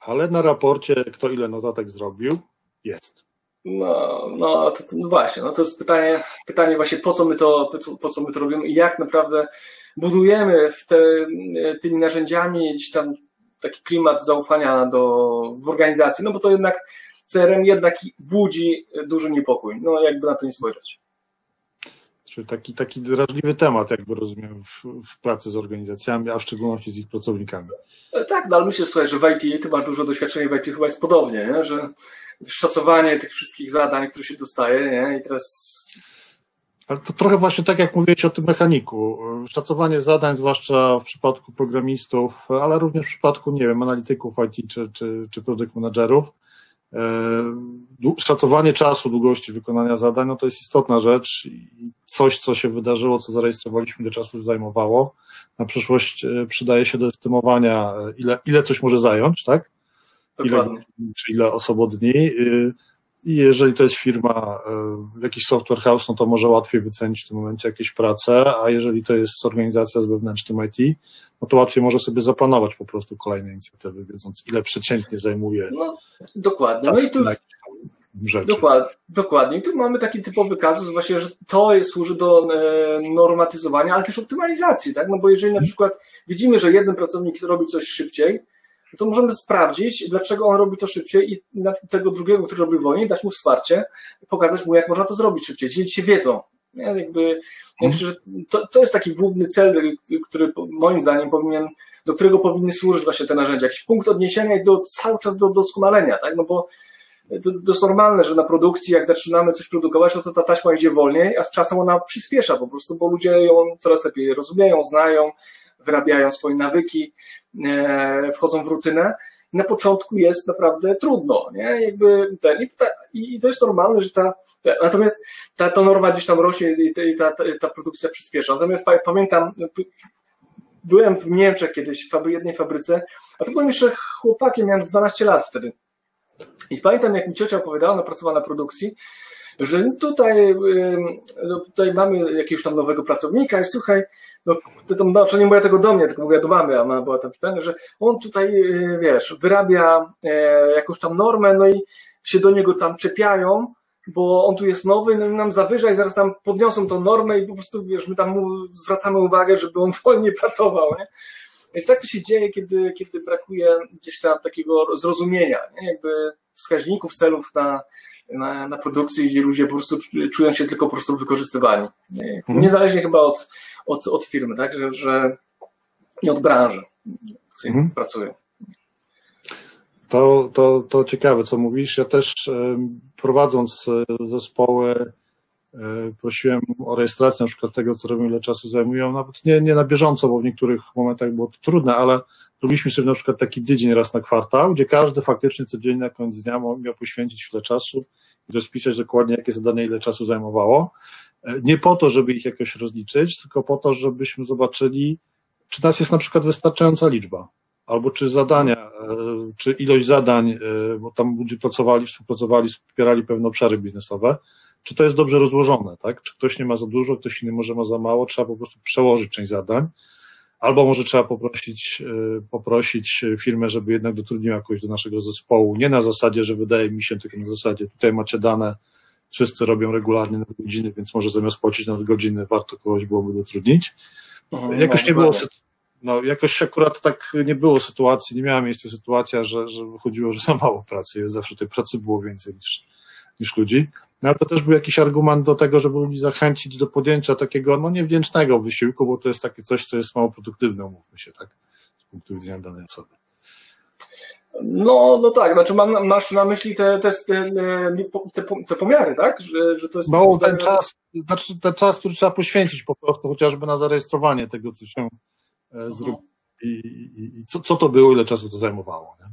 [SPEAKER 1] Ale na raporcie, kto ile notatek zrobił, jest.
[SPEAKER 2] No, no, to, no właśnie, no to jest pytanie, pytanie właśnie po co my to, po co my to robimy i jak naprawdę budujemy w te, tymi narzędziami gdzieś tam taki klimat zaufania do, w organizacji, no bo to jednak CRM jednak budzi duży niepokój, no jakby na to nie spojrzeć.
[SPEAKER 1] Czyli taki, taki drażliwy temat, jakby rozumiem, w, w, pracy z organizacjami, a w szczególności z ich pracownikami.
[SPEAKER 2] E, tak, no ale myślę, słuchaj, że w IT, ty masz dużo doświadczenia w IT, chyba jest podobnie, nie? że szacowanie tych wszystkich zadań, które się dostaje, nie? I teraz.
[SPEAKER 1] Ale to trochę właśnie tak, jak mówiłeś o tym mechaniku. Szacowanie zadań, zwłaszcza w przypadku programistów, ale również w przypadku, nie wiem, analityków IT czy, czy, czy project managerów. E, szacowanie czasu, długości wykonania zadań, no to jest istotna rzecz i coś, co się wydarzyło, co zarejestrowaliśmy, ile czasu zajmowało. Na przyszłość e, przydaje się do estymowania, e, ile, ile coś może zająć, tak? ile, czy ile osobodni. I jeżeli to jest firma, y, jakiś software house, no to może łatwiej wycenić w tym momencie jakieś prace, a jeżeli to jest organizacja z wewnętrznym IT, no to łatwiej może sobie zaplanować po prostu kolejne inicjatywy, wiedząc ile przeciętnie zajmuje.
[SPEAKER 2] No, dokładnie. No i tu, rzeczy. Dokładnie, dokładnie. I tu mamy taki typowy kazus właśnie, że to jest, służy do e, normatyzowania, ale też optymalizacji, tak? No bo jeżeli na przykład widzimy, że jeden pracownik robi coś szybciej, to możemy sprawdzić, dlaczego on robi to szybciej i tego drugiego, który robi wolniej, dać mu wsparcie, pokazać mu, jak można to zrobić szybciej, dzielić się wiedzą. Nie? Jakby, ja myślę, że to, to jest taki główny cel, który moim zdaniem powinien, do którego powinny służyć właśnie te narzędzia. Jakiś punkt odniesienia i do, cały czas do doskonalenia, tak? No bo to, to jest normalne, że na produkcji, jak zaczynamy coś produkować, no to ta taśma idzie wolniej, a z czasem ona przyspiesza po prostu, bo ludzie ją coraz lepiej rozumieją, znają, wyrabiają swoje nawyki, wchodzą w rutynę. Na początku jest naprawdę trudno, nie? Jakby ten, i, to jest normalne, że ta, natomiast ta, ta norma gdzieś tam rośnie i ta, ta, ta produkcja przyspiesza. Natomiast pamiętam, byłem w Niemczech kiedyś w jednej fabryce, a to byłem jeszcze chłopakiem, miałem 12 lat wtedy. I pamiętam, jak mi ciocia opowiadała, ona pracowała na produkcji, że tutaj, no tutaj mamy jakiegoś tam nowego pracownika i słuchaj, no, to, no, nie mówię tego do mnie, tylko mówię do mamy, a ona była tam pytanie, że on tutaj, y, wiesz, wyrabia e, jakąś tam normę, no i się do niego tam czepiają, bo on tu jest nowy, no i nam zawyża i zaraz tam podniosą tą normę i po prostu, wiesz, my tam mu zwracamy uwagę, żeby on wolniej pracował, nie? Więc tak to się dzieje, kiedy, kiedy brakuje gdzieś tam takiego zrozumienia, nie? jakby wskaźników, celów na, na, na produkcji, gdzie ludzie po prostu czują się tylko po prostu wykorzystywani. Mhm. Niezależnie chyba od, od, od firmy, tak? Że, że i od branży, w której mhm. pracują.
[SPEAKER 1] To, to, to ciekawe, co mówisz. Ja też prowadząc e, zespoły, e, prosiłem o rejestrację na przykład tego, co robią, ile czasu zajmują, nawet nie, nie na bieżąco, bo w niektórych momentach było to trudne, ale robiliśmy sobie na przykład taki tydzień raz na kwartał, gdzie każdy faktycznie codziennie na koniec dnia miał poświęcić chwilę czasu i rozpisać dokładnie, jakie zadanie ile czasu zajmowało. E, nie po to, żeby ich jakoś rozliczyć, tylko po to, żebyśmy zobaczyli, czy nas jest na przykład wystarczająca liczba, albo czy zadania, e, czy ilość zadań, e, bo tam ludzie pracowali, współpracowali, wspierali pewne obszary biznesowe, czy to jest dobrze rozłożone, tak? Czy ktoś nie ma za dużo, ktoś inny może ma za mało, trzeba po prostu przełożyć część zadań Albo może trzeba poprosić, e, poprosić firmę, żeby jednak dotrudniła kogoś do naszego zespołu. Nie na zasadzie, że wydaje mi się, tylko na zasadzie tutaj macie dane, wszyscy robią regularnie godziny, więc może zamiast płacić godziny, warto kogoś byłoby dotrudnić. Mhm, jakoś no, nie było, no jakoś akurat tak nie było sytuacji, nie miała miejsca sytuacja, że, że wychodziło, że za mało pracy jest, zawsze tej pracy było więcej niż, niż ludzi. No ale to też był jakiś argument do tego, żeby ludzi zachęcić do podjęcia takiego, no niewdzięcznego wysiłku, bo to jest takie coś, co jest mało produktywne, umówmy się, tak, z punktu widzenia danej osoby.
[SPEAKER 2] No, no tak, znaczy mam, masz na myśli te, te, te, te pomiary, tak? Że, że to jest
[SPEAKER 1] no, ten czas, znaczy ten czas, który trzeba poświęcić po prostu chociażby na zarejestrowanie tego, co się e, zrobi. I, i, i co, co to było, ile czasu to zajmowało? Nie?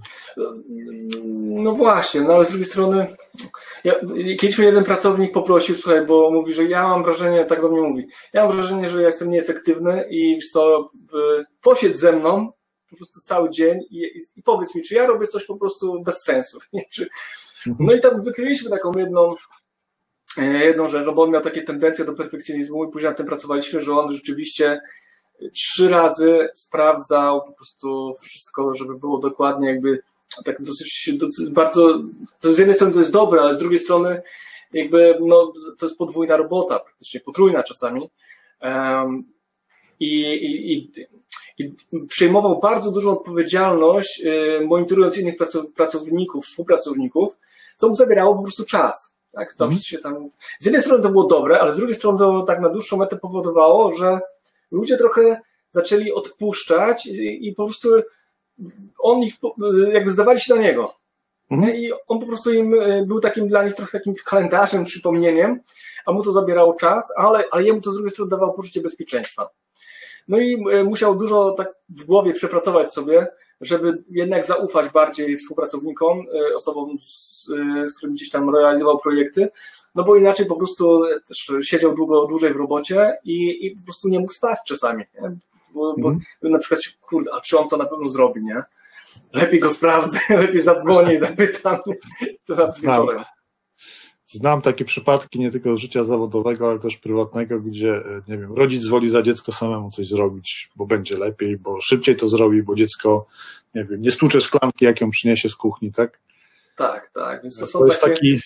[SPEAKER 2] No właśnie, no ale z drugiej strony, ja, kiedyś mnie jeden pracownik poprosił, słuchaj, bo mówi, że ja mam wrażenie, tak do mnie mówi, ja mam wrażenie, że ja jestem nieefektywny i wiesz co, posiedź ze mną po prostu cały dzień i, i, i powiedz mi, czy ja robię coś po prostu bez sensu. Nie? Czy, no i tam wykryliśmy taką jedną, e, jedną rzecz, no bo on miał takie tendencje do perfekcjonizmu i później nad tym pracowaliśmy, że on rzeczywiście trzy razy sprawdzał po prostu wszystko, żeby było dokładnie jakby tak dosyć, dosyć bardzo, to z jednej strony to jest dobre, ale z drugiej strony jakby no, to jest podwójna robota, praktycznie potrójna czasami. Um, i, i, i, i przejmował bardzo dużą odpowiedzialność, y, monitorując innych pracowników, współpracowników, co mu zabierało po prostu czas. Tak? To mm. się tam, z jednej strony to było dobre, ale z drugiej strony to tak na dłuższą metę powodowało, że ludzie trochę zaczęli odpuszczać i, i po prostu on ich, jakby zdawali się na niego. Mhm. I on po prostu im e, był takim dla nich trochę takim kalendarzem, przypomnieniem, a mu to zabierało czas, ale, ale jemu to z drugiej strony dawało poczucie bezpieczeństwa. No i e, musiał dużo tak w głowie przepracować sobie, żeby jednak zaufać bardziej współpracownikom, e, osobom, z, z którymi gdzieś tam realizował projekty, no bo inaczej po prostu też siedział długo, dłużej w robocie i, i po prostu nie mógł spać czasami. Nie? Bo, bo mm. na przykład, kurde, a czy on to na pewno zrobi, nie? Lepiej go sprawdzę, lepiej zadzwonię i zapytam. Wieczorem.
[SPEAKER 1] Znam takie przypadki nie tylko życia zawodowego, ale też prywatnego, gdzie, e, nie wiem, rodzic woli za dziecko samemu coś zrobić, bo będzie lepiej, bo szybciej to zrobi, bo dziecko, nie wiem, nie stłucze szklanki, jak ją przyniesie z kuchni, tak?
[SPEAKER 2] Tak, tak. Więc to,
[SPEAKER 1] to są jest takie... taki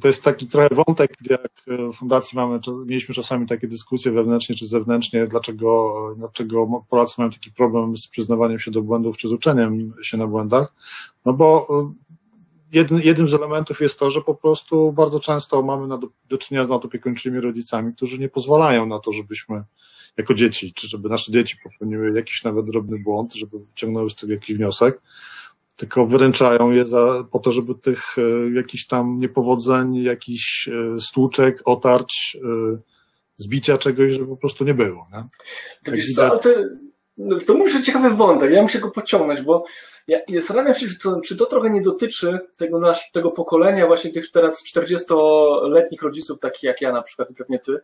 [SPEAKER 1] to jest taki trochę wątek, jak w fundacji mamy, mieliśmy czasami takie dyskusje wewnętrznie czy zewnętrznie, dlaczego, dlaczego Polacy mają taki problem z przyznawaniem się do błędów czy z uczeniem się na błędach. No bo jednym, jednym z elementów jest to, że po prostu bardzo często mamy na do, czynienia z nadopiekuńczymi rodzicami, którzy nie pozwalają na to, żebyśmy jako dzieci, czy żeby nasze dzieci popełniły jakiś nawet drobny błąd, żeby wyciągnęły z tego jakiś wniosek tylko wyręczają je za, po to, żeby tych e, jakichś tam niepowodzeń, jakichś e, stłuczek, otarć, e, zbicia czegoś, żeby po prostu nie było. Nie?
[SPEAKER 2] To, wiesz co, to, no, to mówisz ciekawy wątek, ja muszę go pociągnąć, bo ja, ja zastanawiam się, czy to, czy to trochę nie dotyczy tego, nasz, tego pokolenia właśnie tych teraz 40-letnich rodziców, takich jak ja na przykład i pewnie ty,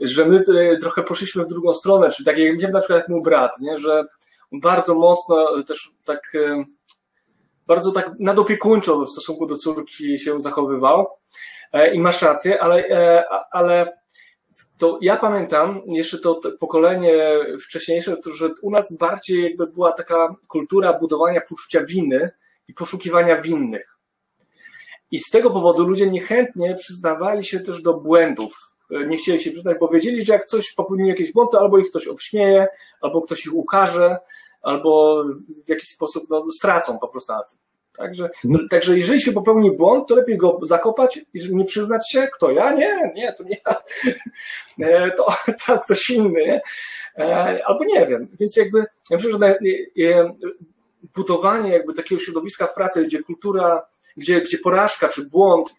[SPEAKER 2] że my trochę poszliśmy w drugą stronę, czyli tak jak na przykład jak mój brat, nie, że bardzo mocno też tak bardzo tak nadopiekuńczo w stosunku do córki się zachowywał e, i masz rację, ale, e, ale to ja pamiętam jeszcze to pokolenie wcześniejsze, to, że u nas bardziej jakby była taka kultura budowania poczucia winy i poszukiwania winnych. I z tego powodu ludzie niechętnie przyznawali się też do błędów. E, nie chcieli się przyznać, bo wiedzieli, że jak coś popełnił jakieś błąd, albo ich ktoś obśmieje, albo ktoś ich ukaże, albo w jakiś sposób no, stracą po prostu na tym. Także, mhm. także jeżeli się popełni błąd, to lepiej go zakopać i nie przyznać się, kto ja? Nie, nie, to nie ja. E, to, to ktoś inny, nie? E, albo nie wiem. Więc jakby, ja myślę, że e, budowanie jakby takiego środowiska w pracy, gdzie kultura, gdzie, gdzie porażka czy błąd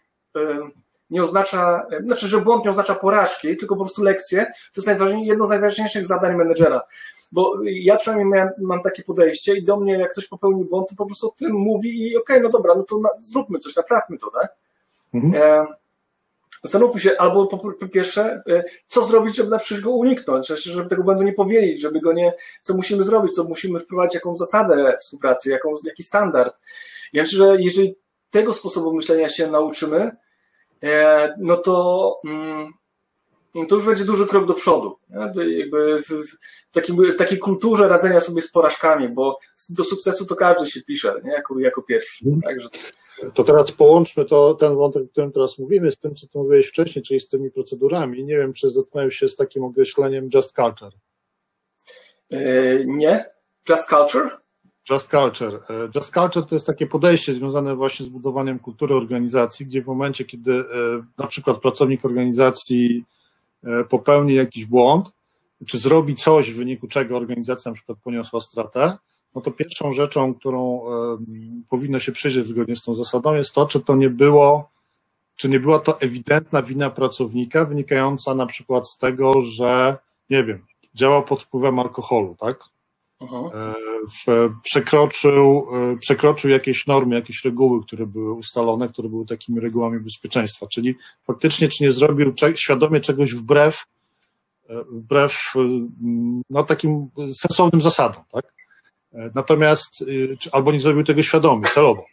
[SPEAKER 2] nie oznacza, znaczy, że błąd nie oznacza porażki, tylko po prostu lekcję, to jest jedno z najważniejszych zadań menedżera. Bo ja przynajmniej miałem, mam takie podejście i do mnie, jak ktoś popełni błąd, to po prostu o tym mówi i okej, okay, no dobra, no to na, zróbmy coś, naprawmy to, tak? Mhm. E, zastanówmy się, albo po, pierwsze, e, co zrobić, żeby na przyszłość go uniknąć, żeby tego błędu nie powiedzieć, żeby go nie, co musimy zrobić, co musimy wprowadzić, jaką zasadę współpracy, jaką, jaki standard. Ja myślę, że jeżeli tego sposobu myślenia się nauczymy, e, no to mm, to już będzie duży krok do przodu. Jakby w, takim, w takiej kulturze radzenia sobie z porażkami, bo do sukcesu to każdy się pisze nie? Jako, jako pierwszy. Mhm. Także...
[SPEAKER 1] To teraz połączmy to, ten wątek, o którym teraz mówimy, z tym, co tu mówiłeś wcześniej, czyli z tymi procedurami. Nie wiem, czy zetknąłeś się z takim określeniem just culture.
[SPEAKER 2] Yy, nie? Just culture?
[SPEAKER 1] Just Culture. E, Just Culture to jest takie podejście związane właśnie z budowaniem kultury organizacji, gdzie w momencie, kiedy e, na przykład pracownik organizacji E, popełni jakiś błąd, czy zrobi coś, w wyniku czego organizacja na przykład poniosła stratę, no to pierwszą rzeczą, którą powinno się przyjrzeć zgodnie z tą zasadą, jest to, czy to nie było, czy nie była to ewidentna wina pracownika, wynikająca na przykład z tego, że, nie wiem, działał pod wpływem alkoholu, tak? E, w, przekroczył, e, przekroczył jakieś normy, jakieś reguły, które były ustalone, które były takimi regułami bezpieczeństwa, czyli faktycznie, czy nie zrobił świadomie czegoś wbrew, e, wbrew no, takim sensownym zasadom, tak? Natomiast, albo nie zrobił tego świadomie, celowo.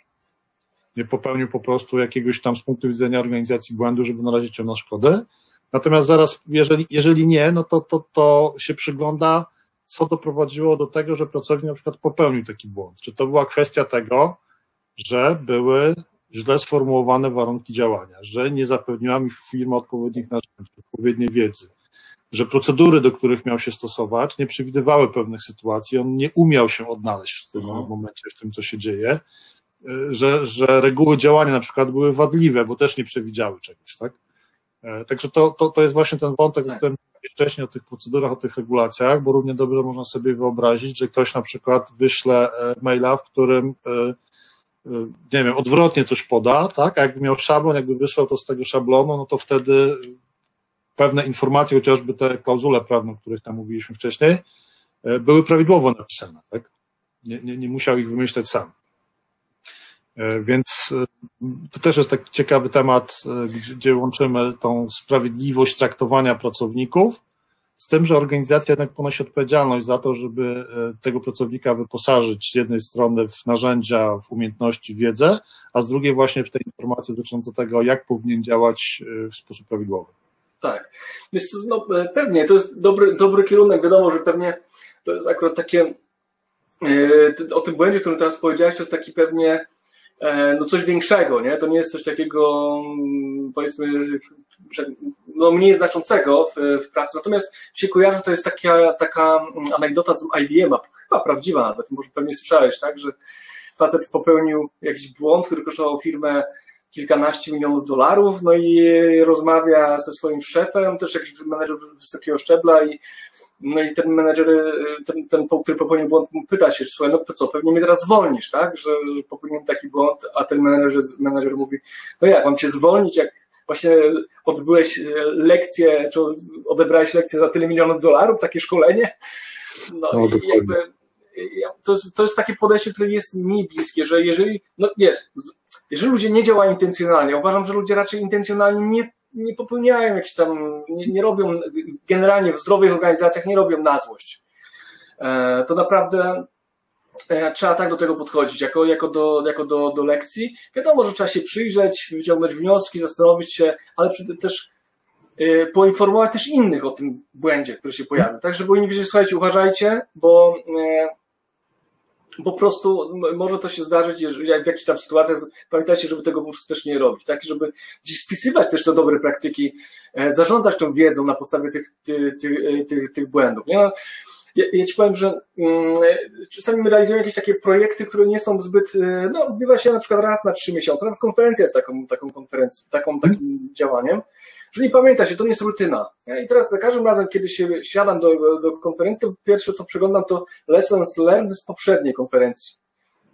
[SPEAKER 1] Nie popełnił po prostu jakiegoś tam z punktu widzenia organizacji błędu, żeby narazić ją na szkodę. Natomiast zaraz, jeżeli, jeżeli nie, no to, to, to się przygląda, co doprowadziło do tego, że pracownik na przykład popełnił taki błąd. Czy to była kwestia tego, że były źle sformułowane warunki działania, że nie zapewniła mi firma odpowiednich narzędzi, odpowiedniej wiedzy, że procedury, do których miał się stosować, nie przewidywały pewnych sytuacji, on nie umiał się odnaleźć w tym mhm. momencie, w tym, co się dzieje, że, że reguły działania na przykład były wadliwe, bo też nie przewidziały czegoś, tak? E, także to, to, to jest właśnie ten wątek, tak. o którym wcześniej o tych procedurach, o tych regulacjach, bo równie dobrze można sobie wyobrazić, że ktoś na przykład wyśle e, maila, w którym e, nie wiem, odwrotnie coś poda, tak? A jakby miał szablon, jakby wysłał to z tego szablonu, no to wtedy pewne informacje, chociażby te klauzule prawne, o których tam mówiliśmy wcześniej, były prawidłowo napisane, tak? Nie, nie, nie musiał ich wymyśleć sam. E, więc e, to też jest taki ciekawy temat, e, gdzie łączymy tą sprawiedliwość traktowania pracowników z tym, że organizacja jednak ponosi odpowiedzialność za to, żeby tego pracownika wyposażyć z jednej strony w narzędzia, w umiejętności, wiedzę, a z drugiej właśnie w te informacje dotyczące tego, jak powinien działać w sposób prawidłowy.
[SPEAKER 2] Tak. Jest, no, pewnie, to jest dobry, dobry kierunek. Wiadomo, że pewnie to jest akurat takie, o tym błędzie, o którym teraz powiedziałeś, to jest taki pewnie no coś większego, nie? To nie jest coś takiego, mm, powiedzmy, no mniej znaczącego w, w pracy. Natomiast się kojarzy, to jest taka, taka anegdota z IBM-a, chyba prawdziwa nawet, może pewnie słyszałeś, tak? Że facet popełnił jakiś błąd, który kosztował firmę kilkanaście milionów dolarów, no i rozmawia ze swoim szefem, też jakiś menedżer wysokiego szczebla i no i ten menedżer, ten, ten który popełnił błąd, pyta się, słuchaj, no co, pewnie mnie teraz zwolnisz, tak? Że popełniłem taki błąd, a ten menedżer, menedżer mówi, no jak, mam cię zwolnić, jak właśnie odbyłeś lekcję, czy odebrałeś lekcję za tyle milionów dolarów, takie szkolenie? No, no i jakby to jest, to jest takie podejście, które jest mi bliskie, że jeżeli, no wiesz, jeżeli ludzie nie działają intencjonalnie, uważam, że ludzie raczej intencjonalnie nie nie popełniają jakichś tam, nie, nie robią, generalnie w zdrowych organizacjach nie robią na złość. E, to naprawdę e, trzeba tak do tego podchodzić, jako, jako, do, jako do, do lekcji. Wiadomo, że trzeba się przyjrzeć, wyciągnąć wnioski, zastanowić się, ale też e, poinformować też innych o tym błędzie, który się pojawił. Tak, żeby oni wiedzieli, słuchajcie, uważajcie, bo po prostu może to się zdarzyć, jeżeli jak w jakichś tam sytuacjach, pamiętajcie, żeby tego po prostu też nie robić, tak, żeby gdzieś spisywać też te dobre praktyki, e, zarządzać tą wiedzą na podstawie tych, tych, tych, tych, tych błędów. Nie? No, ja, ja ci powiem, że um, czasami my realizujemy jakieś takie projekty, które nie są zbyt, e, no odbywa się na przykład raz na trzy miesiące, nawet konferencja jest taką, taką konferencją, taką, takim działaniem, Czyli pamiętajcie, to nie jest rutyna. I teraz za każdym razem, kiedy się siadam do, do konferencji, to pierwsze co przeglądam to lessons learned z poprzedniej konferencji.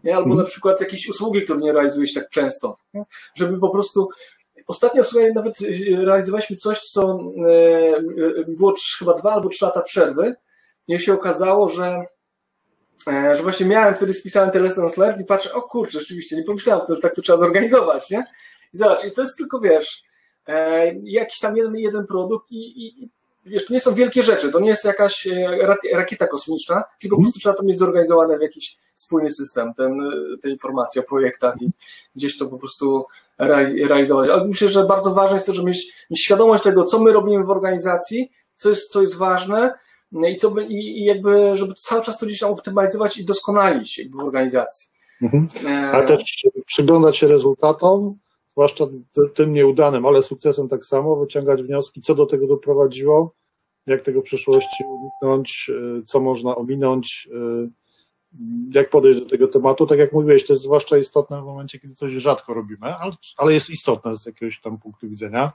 [SPEAKER 2] Nie? Albo hmm. na przykład jakieś usługi, które nie realizuje się tak często. Nie? Żeby po prostu Ostatnio sobie nawet e, realizowaliśmy coś, co e, było chyba dwa albo trzy lata przerwy. I się okazało, że, e, że właśnie miałem wtedy spisałem te lessons learned i patrzę, o kurczę, rzeczywiście, nie pomyślałem, że tak to trzeba zorganizować, nie? I zobacz, i to jest tylko, wiesz, E, jakiś tam jeden, jeden produkt i, i wiesz, to nie są wielkie rzeczy, to nie jest jakaś e, rakieta kosmiczna, tylko po prostu trzeba to mieć zorganizowane w jakiś spójny system, ten, te informacje o projektach i gdzieś to po prostu realizować. Ale myślę, że bardzo ważne jest to, żeby mieć, mieć świadomość tego, co my robimy w organizacji, co jest, co jest ważne no i, co by, i, jakby, żeby cały czas to gdzieś tam optymalizować i doskonalić jakby w organizacji.
[SPEAKER 1] Mhm. Ale też przyglądać się rezultatom, zwłaszcza tym nieudanym, ale sukcesem tak samo, wyciągać wnioski, co do tego doprowadziło, jak tego w przyszłości uniknąć, y, co można ominąć, y, jak podejść do tego tematu. Tak jak mówiłeś, to jest zwłaszcza istotne w momencie, kiedy coś rzadko robimy, ale jest istotne z jakiegoś tam punktu widzenia,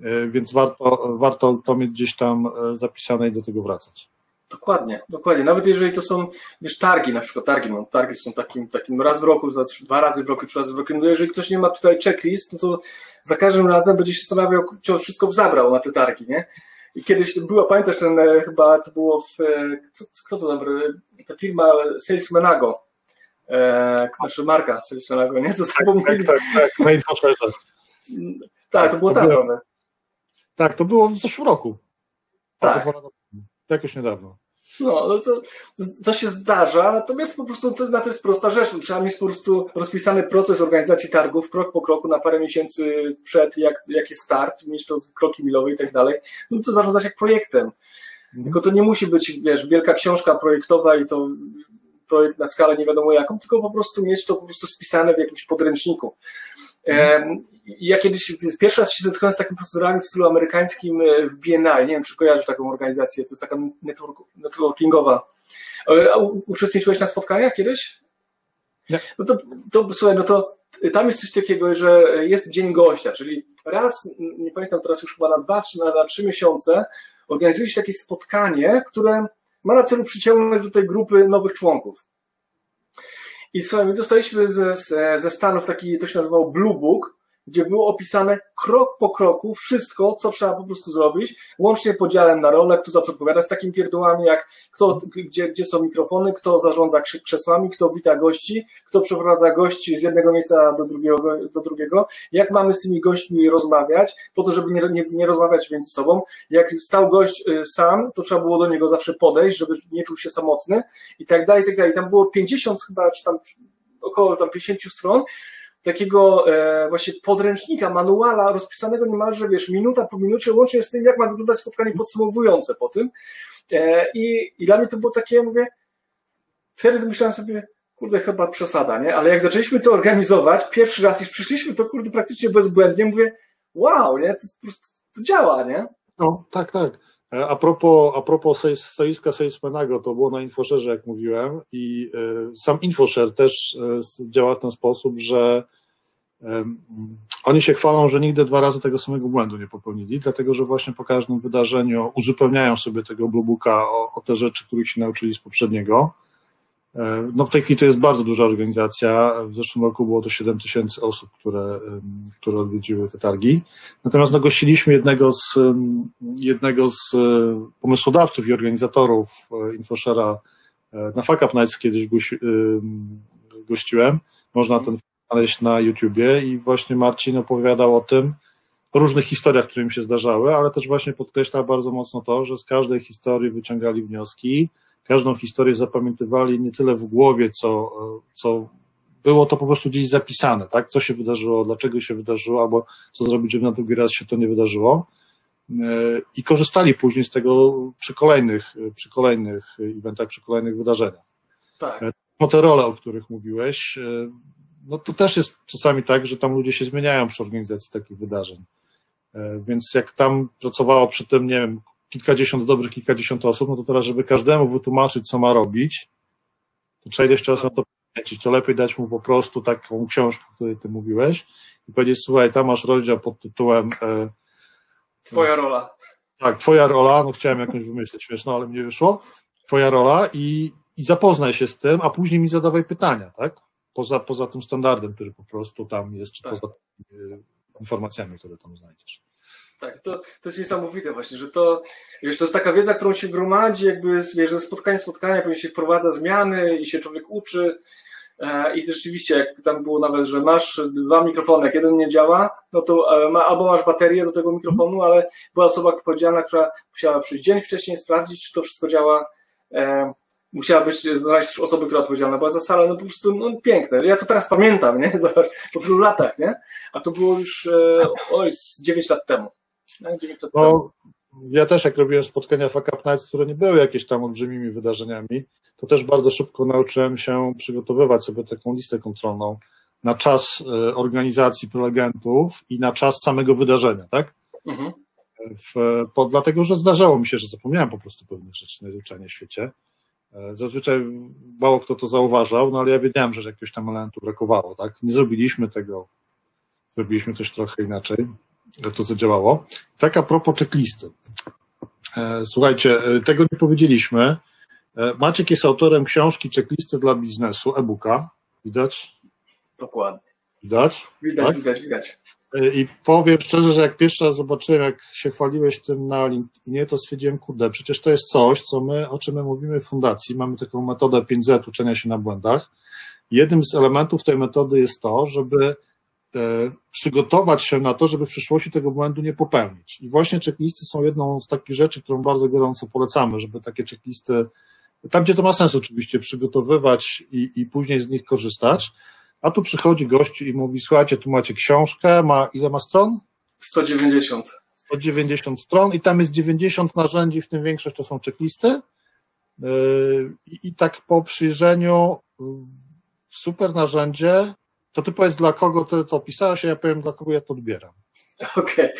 [SPEAKER 1] y, więc warto, warto to mieć gdzieś tam zapisane i do tego wracać.
[SPEAKER 2] Dokładnie, dokładnie. Nawet jeżeli to są, wiesz, targi, na przykład targi, no, targi są takim, takim raz w roku, dwa razy w roku, trzy razy w roku. No jeżeli ktoś nie ma tutaj checklist, no to za każdym razem będzie się zastanawiał, czy on wszystko zabrał na te targi, nie? I kiedyś było, pamiętasz ten e, chyba, to było w, e, kto, kto to dobry, ta firma Salesmanago, e, znaczy marka Salesmanago, nie? Co
[SPEAKER 1] tak, tak, tak, tak, for
[SPEAKER 2] Tak, to było
[SPEAKER 1] to
[SPEAKER 2] tam.
[SPEAKER 1] było- Tak, to było w zeszłym roku.
[SPEAKER 2] Tak.
[SPEAKER 1] Jakoś niedawno.
[SPEAKER 2] No, no to, to się zdarza, natomiast po prostu to, na to jest prosta rzecz. Trzeba mieć po prostu rozpisany proces organizacji targów krok po kroku na parę miesięcy przed, jak, jak jest start, mieć to kroki milowe i tak dalej. No to zarządzać jak projektem. Tylko to nie musi być, wiesz, wielka książka projektowa i to projekt na skalę nie wiadomo jaką, tylko po prostu mieć to po prostu spisane w jakimś podręczniku. Em, Ja kiedyś pierwszy raz się zetknąłem z takim procedurami w stylu amerykańskim e, w BNI. Nie wiem, czy kojarzysz taką organizację. To jest taka network, networkingowa. E, A uczestniczyłeś na spotkaniach kiedyś?
[SPEAKER 1] Nie.
[SPEAKER 2] No to, to słuchaj, no to tam jest coś takiego, że jest dzień gościa, czyli raz, nie pamiętam teraz już chyba na dwa, czy na, na trzy miesiące organizuje się takie spotkanie, które ma na celu przyciągnąć do tej grupy nowych członków. I słuchaj, my dostaliśmy ze, ze- ze Stanów taki, to się nazywało Blue Book, gdzie było opisane krok po kroku wszystko, co trzeba po prostu zrobić, łącznie podziałem na role, kto za co odpowiada, z takimi pierdołami jak kto, gdzie, gdzie są mikrofony, kto zarządza krze- krzesłami, kto wita gości, kto przeprowadza gości z jednego miejsca do drugiego, do drugiego, jak mamy z tymi gośćmi rozmawiać, po to, żeby nie, nie, nie rozmawiać między sobą. Jak stał gość y, sam, to trzeba było do niego zawsze podejść, żeby nie czuł się samotny i tak dalej, i tak dalej. Tam było 50 chyba, czy tam około tam 50 stron takiego e, właśnie podręcznika, manuala rozpisanego niemalże, wiesz, minuta po minucie, łącznie z tym, jak ma wyglądać spotkanie podsumowujące po tym. E, i, I dla mnie to było takie, ja mówię, wtedy myślałem sobie, kurde, chyba przesada, nie? Ale jak zaczęliśmy to organizować, pierwszy raz już przyszliśmy, to kurde praktycznie bezbłędnie, mówię, wow, nie? To, prostu, to działa, nie?
[SPEAKER 1] No, tak, tak. E, A propos, a propos stoiska Salesmanego, to było na Infoszerze, jak mówiłem, i sam Infosher też działa w ten sposób, że oni się chwalą, że nigdy dwa razy tego samego błędu nie popełnili, dlatego że właśnie po każdym wydarzeniu uzupełniają sobie tego Blue Booka o, o te rzeczy, których się nauczyli z poprzedniego. No w tej chwili to jest bardzo duża organizacja. W zeszłym roku było to 7 tysięcy osób, które, które odwiedziły te targi. Natomiast no, gościliśmy jednego z, jednego z e, pomysłodawców i organizatorów e, InfoShare'a e, na Fuck Up Nights kiedyś goś, em, gościłem. Można ten znaleźć na YouTubie i właśnie Marcin opowiadał o tym, o różnych historiach, które im się zdarzały, ale też właśnie podkreśla bardzo mocno to, że z każdej historii wyciągali wnioski, każdą historię zapamiętywali nie tyle w głowie, co, co było to po prostu gdzieś zapisane, tak? Co się wydarzyło, dlaczego się wydarzyło, albo co zrobić, żeby na drugi raz się to nie wydarzyło. E, I korzystali później z tego przy kolejnych, przy kolejnych eventach, przy kolejnych wydarzeniach.
[SPEAKER 2] Tak.
[SPEAKER 1] No te role, o których mówiłeś, e, no to też jest czasami tak, że tam ludzie się zmieniają przy organizacji takich wydarzeń. E, Więc jak tam pracowało przy tym, nie wiem, kilkadziesiąt dobrych, kilkadziesiąt osób, no to teraz, żeby każdemu wytłumaczyć, co ma robić, to trzeba ileś czasu na to poświęcić. To lepiej dać mu po prostu taką książkę, o której ty mówiłeś i powiedzieć, słuchaj, tam masz rozdział pod tytułem e,
[SPEAKER 2] Twoja rola.
[SPEAKER 1] tak, twoja rola, no chciałem jakąś wymyślić śmieszno, ale mi nie wyszło. Twoja rola i, i zapoznaj się z tym, a później mi zadawaj pytania, tak? Poza, poza tym standardem, który po prostu tam jest, czy
[SPEAKER 2] Tak.
[SPEAKER 1] poza tymi, y, informacjami, które tam znajdziesz.
[SPEAKER 2] Tak, to, to jest niesamowite właśnie, że to, wiesz, to jest taka wiedza, którą się gromadzi, jakby, wiesz, ze spotkania spotkania, później się wprowadza zmiany i się człowiek uczy. E, I rzeczywiście, jak tam było nawet, że masz dwa mikrofony, jak jeden nie działa, no to e, ma, albo masz baterię do tego mikrofonu, ale była osoba odpowiedzialna, która musiała przyjść dzień wcześniej, sprawdzić, czy to wszystko działa. E, musiała być, znaleźć też osoby, która odpowiedzialna była za salę, no po prostu no, piękne. Ja to teraz pamiętam, nie? Zobacz, po tylu latach, nie? A to było już, e, oj, z 9 lat temu. No, 9 lat temu.
[SPEAKER 1] No, ja też jak robiłem spotkania Fuck Up Nights, które nie były jakieś tam olbrzymimi wydarzeniami, to też bardzo szybko nauczyłem się przygotowywać sobie taką listę kontrolną na czas e, organizacji prelegentów i na czas samego wydarzenia, tak?
[SPEAKER 2] Mhm.
[SPEAKER 1] w, po, dlatego, że zdarzało mi się, że zapomniałem po prostu pewnych rzeczy najzwyczajniej w świecie. E, Zazwyczaj mało kto to zauważał, no ale ja wiedziałem, że jakiegoś tam elementu brakowało, tak? Nie zrobiliśmy tego, zrobiliśmy coś trochę inaczej, że to zadziałało. Tak a propos checklisty. E, Słuchajcie, e, tego nie powiedzieliśmy. Maciek jest autorem książki Checklisty dla biznesu, e-booka. Widać?
[SPEAKER 2] Dokładnie.
[SPEAKER 1] Widać?
[SPEAKER 2] Widać,
[SPEAKER 1] Tak?
[SPEAKER 2] widać, widać.
[SPEAKER 1] I powiem szczerze, że jak pierwszy raz zobaczyłem, jak się chwaliłeś tym na LinkedInie, to stwierdziłem, kurde, przecież to jest coś, co my, o czym my mówimy w fundacji. Mamy taką metodę 5Z uczenia się na błędach. Jednym z elementów tej metody jest to, żeby e, przygotować się na to, żeby w przyszłości tego błędu nie popełnić. I właśnie checklisty są jedną z takich rzeczy, którą bardzo gorąco polecamy, żeby takie checklisty, tam gdzie to ma sens oczywiście, przygotowywać i, i później z nich korzystać. A tu przychodzi gość i mówi, słuchajcie, tu macie książkę, ma ile ma stron?
[SPEAKER 2] 190.
[SPEAKER 1] 190 stron i tam jest 90 narzędzi, w tym większość to są checklisty. Yy, I, i tak po przyjrzeniu super narzędzie, to ty powiedz, dla kogo ty to pisałeś, a ja powiem, dla kogo ja to odbieram.
[SPEAKER 2] Okej.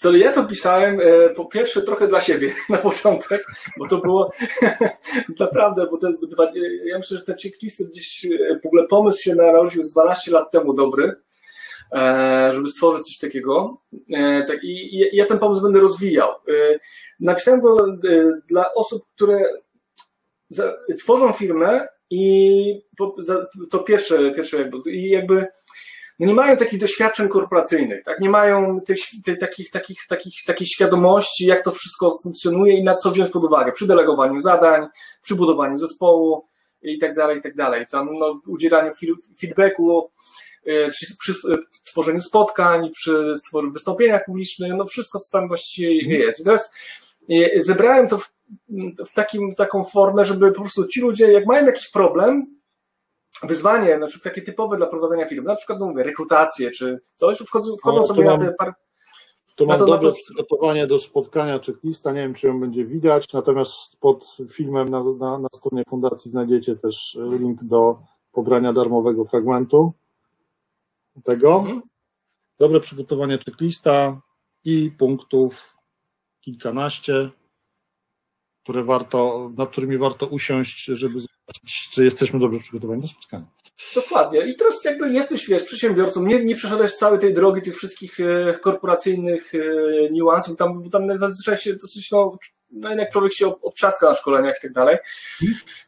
[SPEAKER 2] Okay. ja to pisałem e, po pierwsze trochę dla siebie na początek, bo to było naprawdę, bo te, ja myślę, że te checklisty gdzieś, e, w ogóle pomysł się narodził z 12 lat temu dobry, e, żeby stworzyć coś takiego. Tak, I ja ten pomysł będę rozwijał. Napisałem go dla osób, które tworzą firmę i to pierwsze, pierwsze jakby, i jakby no nie mają takich doświadczeń korporacyjnych, tak? nie mają tych, tych, takich, takich, takich, takiej świadomości, jak to wszystko funkcjonuje i na co wziąć pod uwagę przy delegowaniu zadań, przy budowaniu zespołu i tak dalej, i tak dalej. Tam, no, udzielaniu feedbacku, y, przy, przy tworzeniu spotkań, przy wystąpieniach publicznych, no wszystko, co tam właściwie mhm. jest. I teraz y, zebrałem to w, w takim, taką formę, żeby po prostu ci ludzie, jak mają jakiś problem, wyzwanie, znaczy takie typowe dla prowadzenia firmy, na przykład no mówię, rekrutację czy coś, wchodzą, wchodzą no, sobie mam, na te par...
[SPEAKER 1] To mam to, dobre to... przygotowanie do spotkania checklista, nie wiem czy ją będzie widać, natomiast pod filmem na, na, na stronie fundacji znajdziecie też link do pobrania darmowego fragmentu tego. Mhm. Dobre przygotowanie checklista i punktów kilkanaście, które warto, nad którymi warto usiąść, żeby zobaczyć, czy jesteśmy dobrze przygotowani do spotkania.
[SPEAKER 2] Dokładnie. I teraz jakby jesteś, wiesz, przedsiębiorcą, nie, nie przeszedłeś całej tej drogi tych wszystkich e, korporacyjnych e, niuansów, tam, tam zazwyczaj się dosyć, no, no jednak człowiek się obtrzaska na szkoleniach i tak dalej.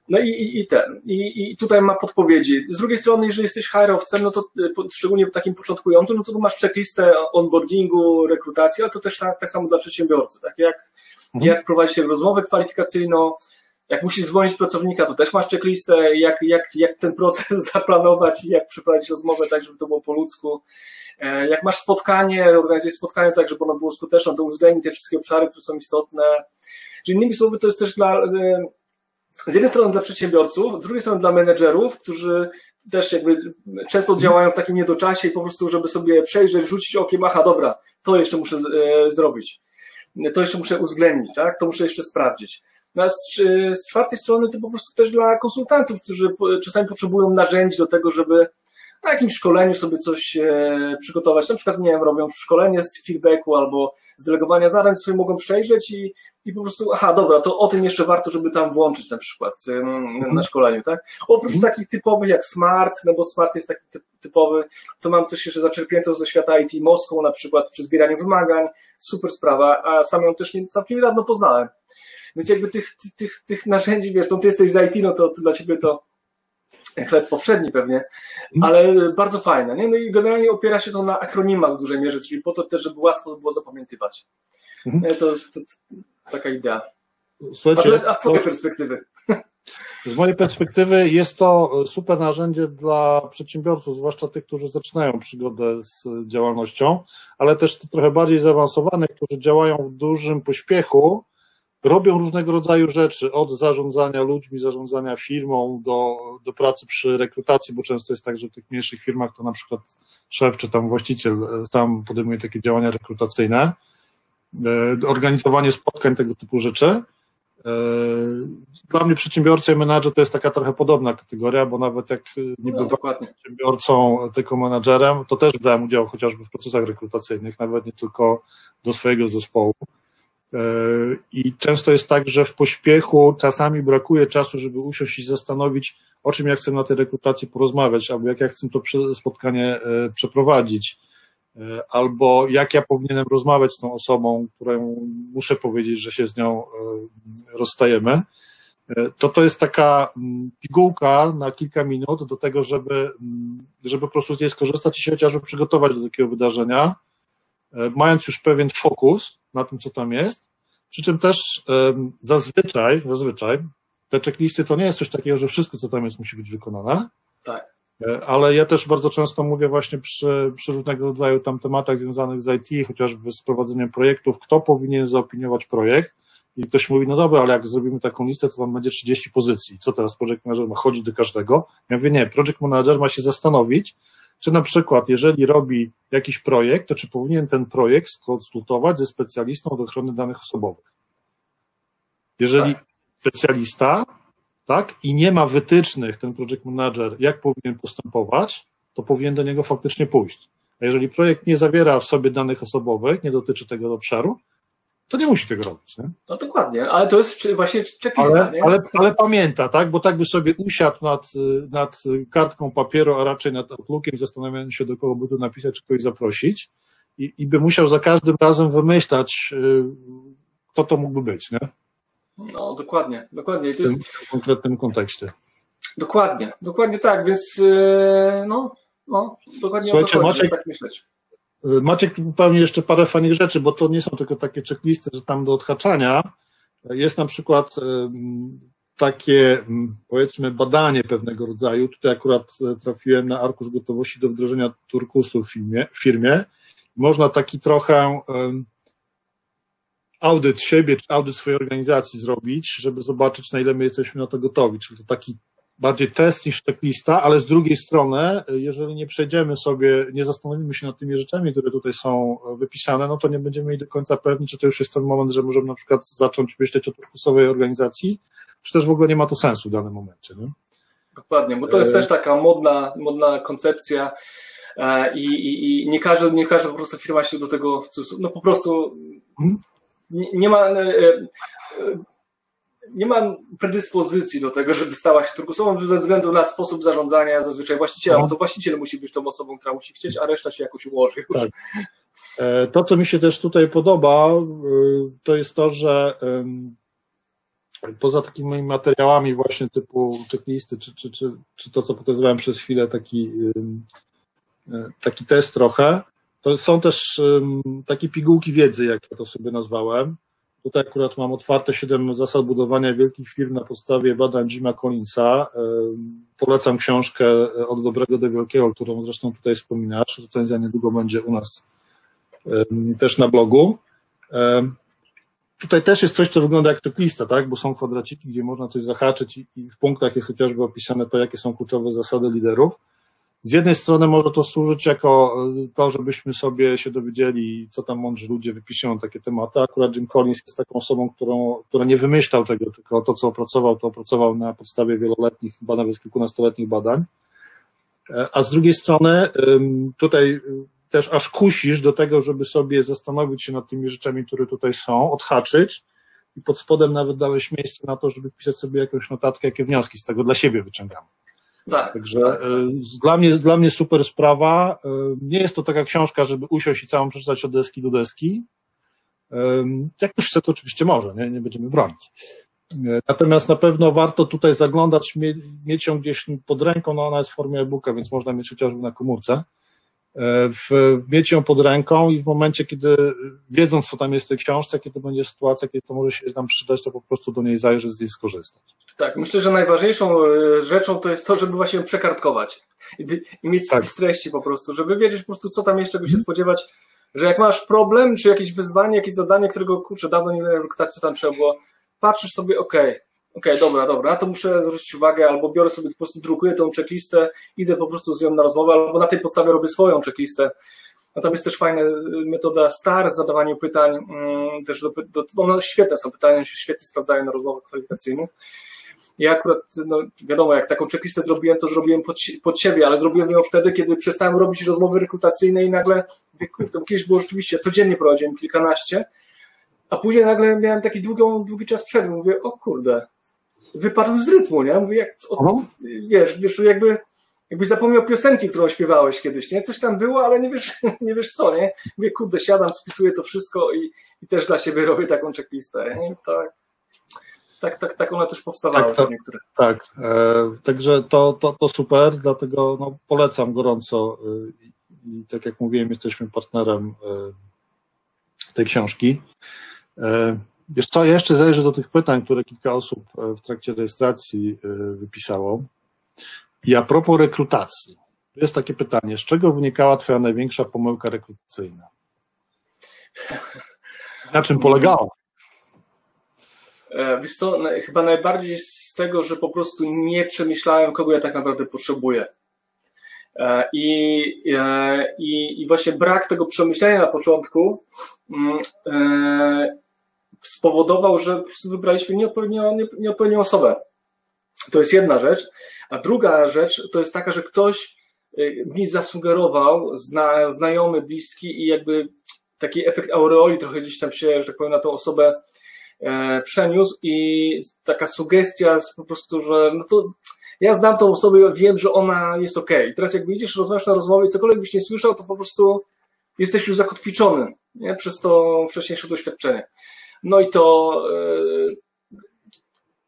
[SPEAKER 2] No i, i, ten, i, i tutaj ma podpowiedzi. Z drugiej strony, jeżeli jesteś HR-owcem, no to e, szczególnie w takim początkującym, no to tu masz checklistę onboardingu, rekrutacji, ale to też tak, tak samo dla przedsiębiorcy, tak jak, mhm. jak prowadzić rozmowę kwalifikacyjną, jak musisz zwolnić pracownika, to też masz checklistę, jak, jak, jak ten proces zaplanować i jak przeprowadzić rozmowę tak, żeby to było po ludzku. E, jak masz spotkanie, organizujesz spotkanie tak, żeby ono było skuteczne, to uwzględnij te wszystkie obszary, które są istotne. Czyli innymi słowy, to jest też dla, e, z jednej strony dla przedsiębiorców, z drugiej strony dla menedżerów, którzy też jakby często działają w takim niedoczasie i po prostu, żeby sobie przejrzeć, rzucić okiem, aha, dobra, to jeszcze muszę e, zrobić, to jeszcze muszę uwzględnić, tak, to muszę jeszcze sprawdzić. No z, z czwartej strony to po prostu też dla konsultantów, którzy czasami potrzebują narzędzi do tego, żeby na jakimś szkoleniu sobie coś e, przygotować. Na przykład, nie wiem, robią szkolenie z feedbacku albo z delegowania zadań, sobie mogą przejrzeć i, i po prostu, aha, dobra, to o tym jeszcze warto, żeby tam włączyć na przykład na mhm. szkoleniu, tak? Oprócz mhm. takich typowych jak Smart, no bo Smart jest taki typowy, to mam też jeszcze zaczerpnięte ze świata IT Moscow na przykład przy zbieraniu wymagań, super sprawa, a sam ją też nie, całkiem niedawno poznałem. Więc jakby tych, tych, tych narzędzi, wiesz, to ty jesteś z IT, no to, to dla ciebie to chleb powszedni pewnie, ale bardzo fajne. Nie? No i generalnie opiera się to na akronimach w dużej mierze, czyli po to też, żeby łatwo było zapamiętywać. Mhm. To jest to, taka idea. Słuchajcie, a, a z twojej perspektywy?
[SPEAKER 1] Z mojej perspektywy jest to super narzędzie dla przedsiębiorców, zwłaszcza tych, którzy zaczynają przygodę z działalnością, ale też trochę bardziej zaawansowanych, którzy działają w dużym pośpiechu robią różnego rodzaju rzeczy, od zarządzania ludźmi, zarządzania firmą, do, do pracy przy rekrutacji, bo często jest tak, że w tych mniejszych firmach to na przykład szef czy tam właściciel tam podejmuje takie działania rekrutacyjne, e, organizowanie spotkań, tego typu rzeczy. E, dla mnie przedsiębiorca i menadżer to jest taka trochę podobna kategoria, bo nawet jak nie no, byłem przedsiębiorcą, tylko menadżerem, to też brałem udział chociażby w procesach rekrutacyjnych, nawet nie tylko do swojego zespołu. E, I często jest tak, że w pośpiechu czasami brakuje czasu, żeby usiąść i zastanowić, o czym ja chcę na tej rekrutacji porozmawiać, albo jak ja chcę to spotkanie e, przeprowadzić, e, albo jak ja powinienem rozmawiać z tą osobą, którą muszę powiedzieć, że się z nią rozstajemy. to to jest taka mm, pigułka na kilka minut do tego, żeby, mm, żeby po prostu z niej skorzystać i się chociażby przygotować do takiego wydarzenia, mając już pewien fokus na tym, co tam jest, przy czym też zazwyczaj, zazwyczaj te checklisty to nie jest coś takiego, że wszystko, co tam jest, musi być wykonane.
[SPEAKER 2] Tak.
[SPEAKER 1] E, ale ja też bardzo często mówię właśnie przy, przy różnego rodzaju tam tematach związanych z IT, chociażby z prowadzeniem projektów, kto powinien zaopiniować projekt. I ktoś mówi, no dobra, ale jak zrobimy taką listę, to tam będzie 30 pozycji. Co teraz project manager ma chodzić do każdego? Ja mówię, nie, project manager ma się zastanowić, czy na przykład, jeżeli robi jakiś projekt, to czy powinien ten projekt skonsultować ze specjalistą od ochrony danych osobowych. Jeżeli tak. specjalista, tak, i nie ma wytycznych ten project manager, jak powinien postępować, to powinien do niego faktycznie pójść. A jeżeli projekt nie zawiera w sobie danych osobowych, nie dotyczy tego obszaru, to nie musi tego robić. Nie?
[SPEAKER 2] No dokładnie, ale to jest właśnie checklista.
[SPEAKER 1] Ale, ale, ale, pamięta, tak? Bo tak by sobie usiadł nad, nad kartką papieru, a raczej nad Outlookiem, zastanawiając się, do kogo by tu napisać, czy kogoś zaprosić i, i by musiał za każdym razem wymyślać, y, kto to mógłby być, nie?
[SPEAKER 2] No, dokładnie, dokładnie. I to w tym
[SPEAKER 1] jest... konkretnym kontekście.
[SPEAKER 2] Dokładnie, dokładnie tak, więc y, no, no dokładnie
[SPEAKER 1] Słuchajcie, o to chodzi, Maciek, tak myśleć. Maciek pewnie jeszcze parę fajnych rzeczy, bo to nie są tylko takie checklisty, że tam do odhaczania. Jest na przykład takie, powiedzmy, badanie pewnego rodzaju. Tutaj akurat e, trafiłem na arkusz gotowości do wdrożenia turkusu w firmie. W firmie. Można taki trochę audyt siebie, audyt swojej organizacji zrobić, żeby zobaczyć, na ile my jesteśmy na to gotowi. Czyli to taki bardziej test niż checklista, ale z drugiej strony, jeżeli nie przejdziemy sobie, nie zastanowimy się nad tymi rzeczami, które tutaj są wypisane, no to nie będziemy mieli do końca pewni, czy to już jest ten moment, że możemy na przykład zacząć myśleć o turkusowej organizacji, czy też w ogóle nie ma to sensu w danym momencie. Nie?
[SPEAKER 2] Dokładnie, bo to jest e... też taka modna, modna koncepcja e, i, i, i nie każda, nie każda po prostu firma się do tego, no po prostu hmm? nie, nie ma e, nie ma predyspozycji do tego, żeby stała się turkusową ze względu na sposób zarządzania zazwyczaj właściciela, no. bo to właściciel musi być tą osobą, która musi chcieć, a reszta się jakoś ułoży. Już. Tak.
[SPEAKER 1] E, to, co mi się też tutaj podoba, e, to jest to, że poza takimi materiałami właśnie typu checklisty, czy, czy, czy, czy to, co pokazywałem przez chwilę, taki, e, taki test trochę, to są też takie pigułki wiedzy, jak ja to sobie nazwałem. Tutaj akurat mam otwarte siedem zasad budowania wielkich firm na podstawie badań Jima Collinsa. Polecam książkę e, Od dobrego do wielkiego, którą zresztą tutaj wspominasz. Recenzja niedługo będzie u nas też na blogu. Tutaj też jest coś, co wygląda jak checklista, tak? Bo są kwadraciki, gdzie można coś zahaczyć i w punktach jest chociażby opisane to, jakie są kluczowe zasady liderów z jednej strony może to służyć jako e, to, żebyśmy sobie się dowiedzieli, co tam mądrzy ludzie wypisują takie tematy. Akurat Jim Collins jest taką osobą, którą, która nie wymyślał tego, tylko to, co opracował, to opracował na podstawie wieloletnich, chyba nawet kilkunastoletnich badań. E, a z drugiej strony tutaj e, też aż kusisz do tego, żeby sobie zastanowić się nad tymi rzeczami, które tutaj są, odhaczyć i pod spodem nawet dałeś miejsce na to, żeby wpisać sobie jakąś notatkę, jakie wnioski z tego dla siebie wyciągamy. Tak. Także tak. Dla, mnie, dla mnie super sprawa. E, nie jest to taka książka, żeby usiąść i całą przeczytać od deski do deski. Jak ktoś chce, to oczywiście może, nie, nie będziemy bronić. Natomiast na pewno warto tutaj zaglądać, mieć ją gdzieś pod ręką, no ona jest w formie e-booka, więc można mieć chociażby na komórce. W, mieć ją pod ręką i w momencie, kiedy wiedząc, co tam jest w tej książce, kiedy będzie sytuacja, kiedy to może się nam przydać, to po prostu do niej zajrzeć, z niej skorzystać.
[SPEAKER 2] Tak, myślę, że najważniejszą e, rzeczą to jest to, żeby właśnie przekartkować i, i mieć tak. spis treści po prostu, żeby wiedzieć po prostu, co tam jeszcze czego się spodziewać, że jak masz problem, czy jakieś wyzwanie, jakieś zadanie, którego kurczę, dawno nie miałem co tam trzeba było, patrzysz sobie, okej, okay, okej, okay, dobra, dobra, to muszę zwrócić uwagę, albo biorę sobie po prostu, drukuję tą checklistę, idę po prostu z nią na rozmowę, albo na tej podstawie robię swoją checklistę. Natomiast też fajna metoda STAR, zadawanie pytań, mm, też do, do, no, świetne są pytania, się świetnie sprawdzają na rozmowach kwalifikacyjnych. Ja akurat, no wiadomo, jak taką checklistę zrobiłem, to zrobiłem pod, pod siebie, ale zrobiłem ją wtedy, kiedy przestałem robić rozmowy rekrutacyjne i nagle, kurde, kiedyś było rzeczywiście, codziennie prowadziłem kilkanaście, a później nagle miałem taki długą, długi czas przerwy, mówię, o kurde, wypadłem z rytmu, nie? Mówię, jak, o, wiesz, wiesz, jakby, jakbyś zapomniał piosenki, którą śpiewałeś kiedyś, nie? Coś tam było, ale nie wiesz, nie wiesz co, nie? Mówię, kurde, siadam, spisuję to wszystko i, i też dla siebie robię taką checklistę, nie? Tak. tak, tak, tak one też powstawały.
[SPEAKER 1] Tak, tak,
[SPEAKER 2] niektóre.
[SPEAKER 1] tak. E, także to, to, to super, dlatego no, polecam gorąco. E, I tak jak mówiłem, jesteśmy partnerem e, tej książki. Wiesz co, jeszcze zajrzę do tych pytań, które kilka osób e, w trakcie rejestracji e, wypisało. I a propos rekrutacji. Jest takie pytanie, z czego wynikała Twoja największa pomyłka rekrutacyjna? Na czym polegała?
[SPEAKER 2] E, wiesz co, chyba najbardziej z tego, że po prostu nie przemyślałem, kogo ja tak naprawdę potrzebuję. I, i, i właśnie brak tego przemyślenia na początku mm, spowodował, że po prostu wybraliśmy nieodpowiednią, nieodpowiednią osobę. To jest jedna rzecz. A druga rzecz to jest taka, że ktoś mi zasugerował, zna, znajomy, bliski i jakby taki efekt aureoli trochę gdzieś tam się, że tak powiem, na tą osobę e, przeniósł i taka sugestia po prostu, że no to ja znam tą osobę, wiem, że ona jest ok. I teraz jak idziesz, rozmawiasz na rozmowie, cokolwiek byś nie słyszał, to po prostu jesteś już zakotwiczony nie? przez to wcześniejsze doświadczenie. No i to e,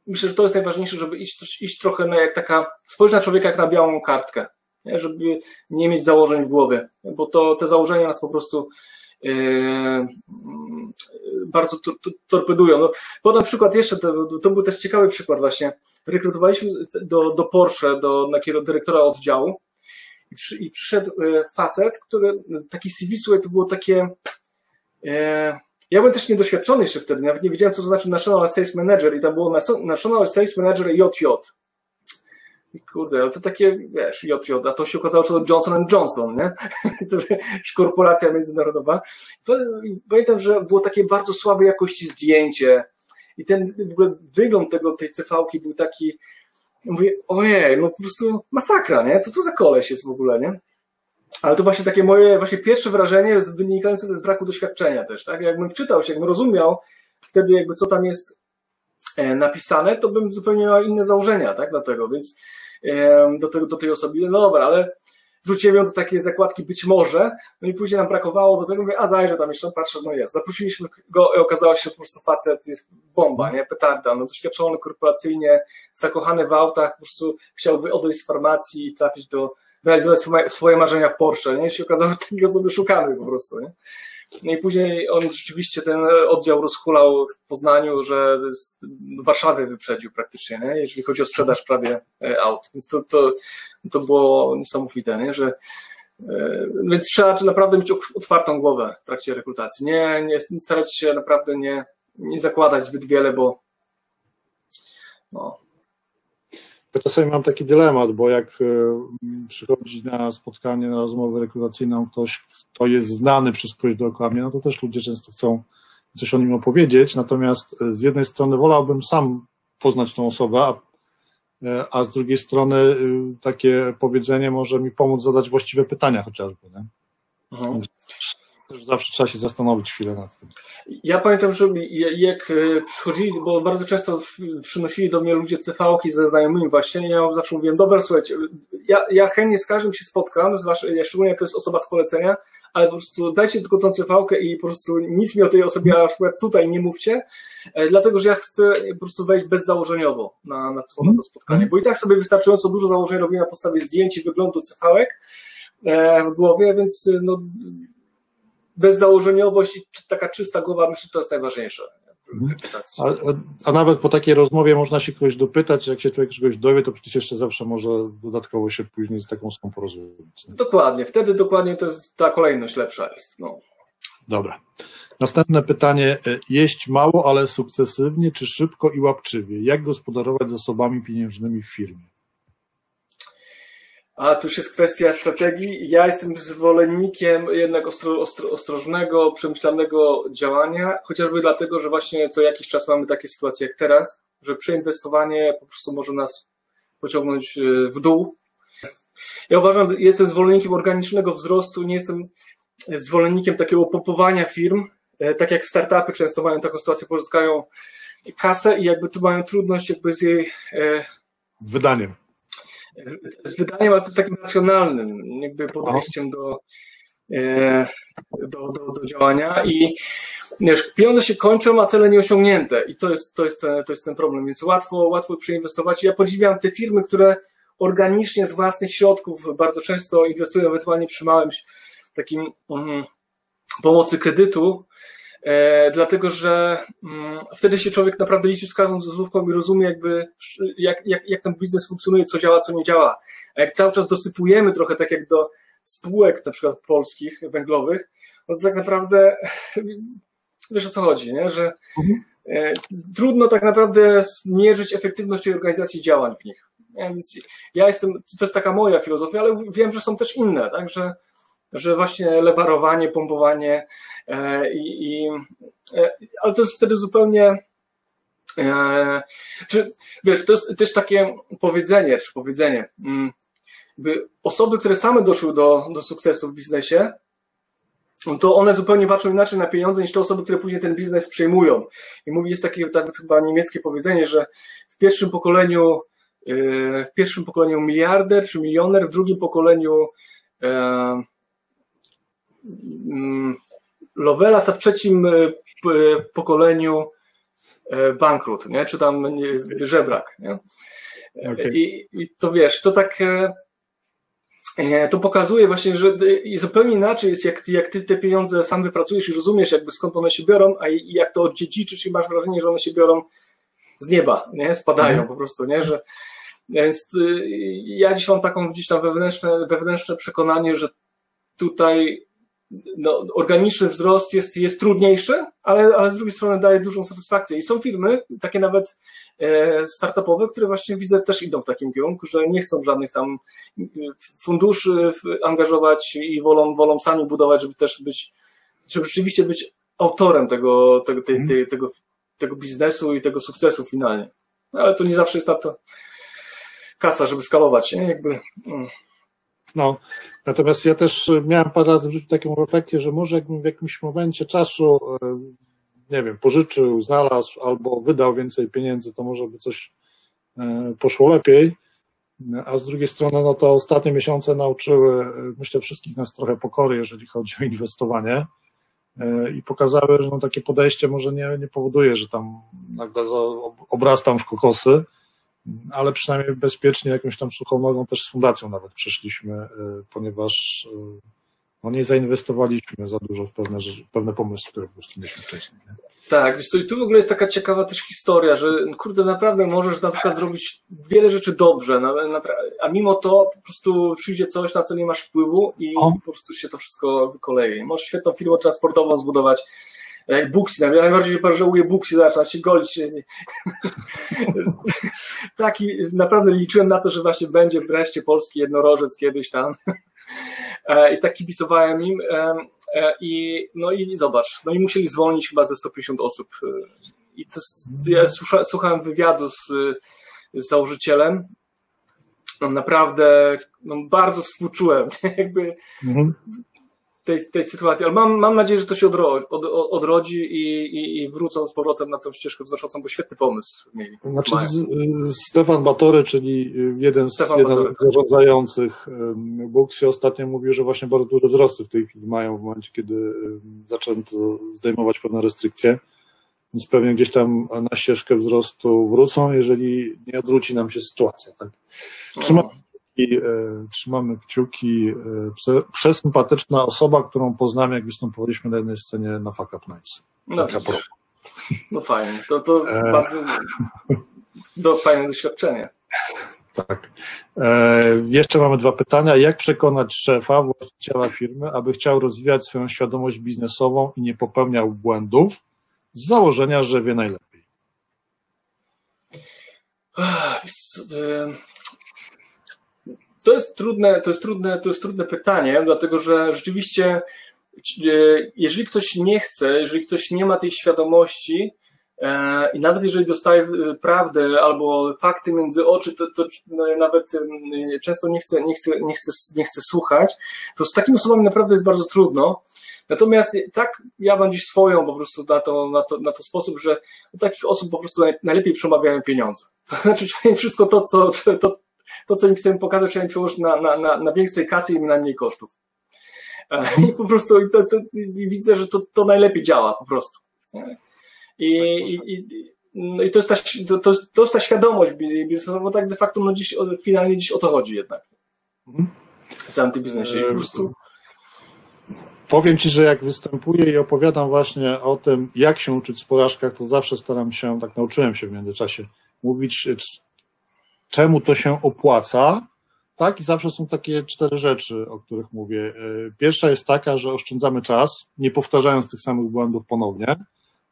[SPEAKER 2] myślę, że to jest najważniejsze, żeby iść, iść trochę na jak taka, spojrzeć na człowieka jak na białą kartkę, nie? żeby nie mieć założeń w głowie, bo to te założenia nas po prostu Yy, bardzo torpedują. No, podam przykład jeszcze, to, to był też ciekawy przykład właśnie. Rekrutowaliśmy do, do Porsche, do na dyrektora oddziału i, przy, i przyszedł e, facet, który taki CV, to było takie e, ja byłem też niedoświadczony jeszcze wtedy, nawet nie wiedziałem, co to znaczy National Sales Manager i tam było National Sales Manager JJ. I kurde, to takie, wiesz, JJ, a to się okazało, że to Johnson Johnson, nie? to już korporacja międzynarodowa. Pamiętam, że było takie bardzo słabej jakości zdjęcie i ten w ogóle wygląd tego, tej cv był taki, mówię, ojej, no po prostu masakra, nie? Co to za koleś jest w ogóle, nie? Ale to właśnie takie moje właśnie pierwsze wrażenie wynikające z braku doświadczenia też, tak? Jakbym wczytał się, jakbym rozumiał wtedy jakby co tam jest e, napisane, to bym zupełnie miał inne założenia, tak, do tego, więc do, tego, do tej osoby. No dobra, ale wrzuciłem ją do takiej zakładki być może, no i później nam brakowało do tego, mówię, a zajrzę tam jeszcze, patrzę, no jest. Zaprosiliśmy go i okazało się, że po prostu facet jest bomba, nie, petarda, no doświadczony korporacyjnie, zakochany w autach, po prostu chciałby odejść z farmacji i trafić do, realizować swoje, marzenia w Porsche, nie, i się okazało, że takiej osoby szukamy po prostu, nie. No i później on rzeczywiście ten oddział rozhulał w Poznaniu, że Warszawy wyprzedził praktycznie, nie? jeżeli chodzi o sprzedaż prawie e, aut. Więc to, to, to było niesamowite, nie? że e, więc trzeba naprawdę mieć otwartą głowę w trakcie rekrutacji. Nie, nie starać się naprawdę nie, nie zakładać zbyt wiele, bo no,
[SPEAKER 1] ja czasami mam taki dylemat, bo jak e, przychodzi na spotkanie, na rozmowę rekrutacyjną ktoś, kto jest znany przez kogoś dookoła mnie, no to też ludzie często chcą coś o nim opowiedzieć, natomiast e, z jednej strony wolałbym sam poznać tą osobę, a, e, a z drugiej strony takie powiedzenie może mi pomóc zadać właściwe pytania chociażby. Nie? Mhm. Też zawsze trzeba się zastanowić chwilę nad tym.
[SPEAKER 2] Ja pamiętam, że jak e, przychodzili, bo bardzo często przynosili do mnie ludzie CV-ki ze znajomymi właśnie, ja zawsze mówiłem, dobra, słuchajcie, ja, ja chętnie z każdym się spotkam, zwłaszcza, szczególnie jak to jest osoba z polecenia, ale po prostu dajcie tylko tą CV-kę i po prostu nic mi o tej osobie na przykład tutaj nie mówcie, e, dlatego że ja chcę po prostu wejść bezzałożeniowo na, na, to, na to spotkanie, bo i tak sobie wystarczająco dużo założeń robię na podstawie zdjęć i wyglądu CV-ek e, w głowie, więc no, bezzałożeniowość i taka czysta głowa, myślę, że to jest najważniejsze.
[SPEAKER 1] Mhm. A, a, nawet po takiej rozmowie można się kogoś dopytać, jak się człowiek czegoś dowie, to przecież jeszcze zawsze może dodatkowo się później z taką osobą porozumieć.
[SPEAKER 2] Dokładnie, wtedy dokładnie to jest ta kolejność lepsza jest. No.
[SPEAKER 1] Dobra. Następne pytanie. Jeść mało, ale sukcesywnie, czy szybko i łapczywie? Jak gospodarować zasobami pieniężnymi w firmie?
[SPEAKER 2] A tu już jest kwestia strategii. Ja jestem zwolennikiem jednak ostro, ostro, ostrożnego, przemyślanego działania, chociażby dlatego, że właśnie co jakiś czas mamy takie sytuacje jak teraz, że przeinwestowanie po prostu może nas pociągnąć e, w dół. Ja uważam, jestem zwolennikiem organicznego wzrostu, nie jestem zwolennikiem takiego pompowania firm, e, tak jak startupy często mają taką sytuację, pozyskają kasę i jakby tu mają trudność jakby z jej
[SPEAKER 1] e, wydaniem
[SPEAKER 2] z wydaniem, ale to takim racjonalnym, jakby podejściem do, do, do, do działania. I wiesz, pieniądze się kończą, a cele nieosiągnięte. I to jest, to jest, ten, to jest ten problem, więc łatwo, łatwo przeinwestować. Ja podziwiam te firmy, które organicznie z własnych środków bardzo często inwestują ewentualnie przy małym takim um, pomocy kredytu, e, dlatego że um, wtedy się człowiek naprawdę liczy z każdą złotówką i rozumie jakby jak, jak, jak ten biznes funkcjonuje, co działa, co nie działa. A jak cały czas dosypujemy trochę tak jak do spółek na przykład polskich, węglowych, no to tak naprawdę wiesz o co chodzi, nie? że mhm. e, trudno tak naprawdę mierzyć efektywność tej organizacji działań w nich. Więc ja jestem, to jest taka moja filozofia, ale wiem, że są też inne, tak? że, że właśnie lewarowanie, pompowanie e, i, i e, ale to jest wtedy zupełnie e, czy, wiesz, to jest też takie powiedzenie, czy powiedzenie, mm, by osoby, które same doszły do, do sukcesu w biznesie, to one zupełnie patrzą inaczej na pieniądze niż te osoby, które później ten biznes przejmują. I mówi, jest takie nawet chyba niemieckie powiedzenie, że w pierwszym pokoleniu w pierwszym pokoleniu miliarder czy milioner, w drugim pokoleniu e, mm, Lovelas, a w trzecim e, pokoleniu e, bankrut, nie? czy tam żebrak. Nie? Okay. I, I to wiesz, to tak to pokazuje właśnie, że zupełnie inaczej jest, jak, jak ty te pieniądze sam wypracujesz i rozumiesz, jakby skąd one się biorą, a jak to odziedziczysz i masz wrażenie, że one się biorą z nieba, nie? Spadają mm. po prostu, nie? Że, więc ja dziś mam taką gdzieś tam wewnętrzne, wewnętrzne przekonanie, że tutaj no, organiczny wzrost jest, jest trudniejszy, ale, ale z drugiej strony daje dużą satysfakcję. I są firmy, takie nawet e, startupowe, które właśnie widzę też idą w takim kierunku, że nie chcą żadnych tam funduszy angażować i wolą, wolą sami budować, żeby też być, żeby rzeczywiście być autorem tego, tego, tej, tej, tego, tego biznesu i tego sukcesu finalnie. Ale to nie zawsze jest na to kasa, żeby skalować, nie? Jakby.
[SPEAKER 1] Mm. No, natomiast ja też miałem parę razy w życiu taką refleksję, że może jakbym w jakimś momencie czasu, e, nie wiem, pożyczył, znalazł albo wydał więcej pieniędzy, to może by coś e, poszło lepiej. A z drugiej strony, no to ostatnie miesiące nauczyły, e, myślę, wszystkich nas trochę pokory, jeżeli chodzi o inwestowanie i pokazały, że no takie podejście może nie, nie powoduje, że tam nagle obrastam w kokosy, ale przynajmniej bezpiecznie jakąś tam suchą nogą też z fundacją nawet przeszliśmy, e, ponieważ e, no nie zainwestowaliśmy za dużo w pewne, pewne pomysły, które po prostu mieliśmy wcześniej. Nie?
[SPEAKER 2] Tak, wiesz co, i tu w ogóle jest taka ciekawa też historia, że kurde, naprawdę możesz na przykład zrobić wiele rzeczy dobrze, a mimo to po prostu przyjdzie coś, na co nie masz wpływu i o. po prostu się to wszystko wykoleje. Możesz świetną firmę transportową zbudować, jak Buksi, najbardziej się żałuję Buksi, zaczyna się golić. Taki, naprawdę liczyłem na to, że właśnie będzie wreszcie polski jednorożec kiedyś tam. E, I tak kibicowałem im. E, e, I, no i zobacz, no i musieli zwolnić chyba ze 150 osób. I to, ja słuchałem wywiadu z, z założycielem. No naprawdę no bardzo współczułem. Jakby mhm tej, tej sytuacji, ale mam, mam nadzieję, że to się odrodzi, od, odrodzi i, i, i, wrócą z powrotem na tą ścieżkę wznoszącą, bo świetny pomysł mieli.
[SPEAKER 1] Znaczy z, Stefan Batory, czyli jeden z, jeden z zarządzających Buxi ostatnio mówił, że właśnie bardzo duże wzrosty w tej chwili mają w momencie, kiedy zaczęto zdejmować pewne restrykcje. Więc pewnie gdzieś tam na ścieżkę wzrostu wrócą, jeżeli nie odwróci nam się sytuacja. Tak? Trzymam no. E, trzymamy kciuki. E, przesympatyczna osoba, którą poznamy, jak występowaliśmy na jednej scenie na Fuck Up Nights.
[SPEAKER 2] No, no fajnie, to, to e... bardzo do, fajne doświadczenie.
[SPEAKER 1] Tak. E, jeszcze mamy dwa pytania. Jak przekonać szefa, właściciela firmy, aby chciał rozwijać swoją świadomość biznesową i nie popełniał błędów z założenia, że wie najlepiej?
[SPEAKER 2] To jest trudne, to jest trudne, to jest trudne pytanie, dlatego że rzeczywiście, e, jeżeli ktoś nie chce, jeżeli ktoś nie ma tej świadomości, e, i nawet jeżeli dostaje e, prawdę albo fakty między oczy, to, to no, nawet często nie chce, nie, chce, nie, chce, nie chce słuchać, to z takimi osobami naprawdę jest bardzo trudno. Natomiast tak ja mam dziś swoją po prostu na to, na to, na to sposób, że takich osób po prostu najlepiej przemawiają pieniądze. To znaczy, wszystko to, co, to, to co im chcemy pokazać, trzeba im przełożyć na, na, na, na więcej kasy i na mniej kosztów. I po prostu to, to, i widzę, że to, to najlepiej działa po prostu. I, i, i, no i to jest ta, to, to jest ta świadomość biznesowa, bo tak de facto no dziś, finalnie dziś o to chodzi jednak. Mhm. W całym tym biznesie. Po prostu
[SPEAKER 1] Powiem Ci, że jak występuję i opowiadam właśnie o tym, jak się uczyć w porażkach, to zawsze staram się, tak nauczyłem się w międzyczasie, mówić, czemu to się opłaca, tak? I zawsze są takie cztery rzeczy, o których mówię. E, pierwsza jest taka, że oszczędzamy czas, nie powtarzając tych samych błędów ponownie.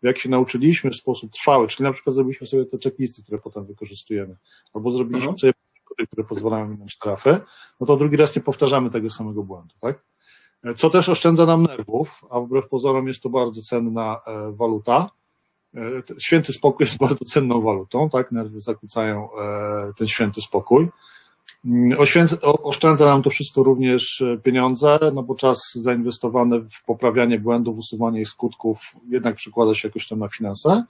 [SPEAKER 1] Jak się nauczyliśmy w sposób trwały, czyli na przykład zrobiliśmy sobie te checklisty, które potem wykorzystujemy, albo zrobiliśmy mhm. sobie które pozwalają minąć trafy, no to drugi raz nie powtarzamy tego samego błędu, tak? co też oszczędza nam nerwów, a wbrew pozorom jest to bardzo cenna e, waluta. E, święty spokój jest bardzo cenną walutą, tak? Nerwy zakłócają e, ten święty spokój. Mm, oszczędza nam to wszystko również pieniądze, no bo czas zainwestowany w poprawianie błędów, usuwanie ich skutków jednak przekłada się jakoś tam na finanse.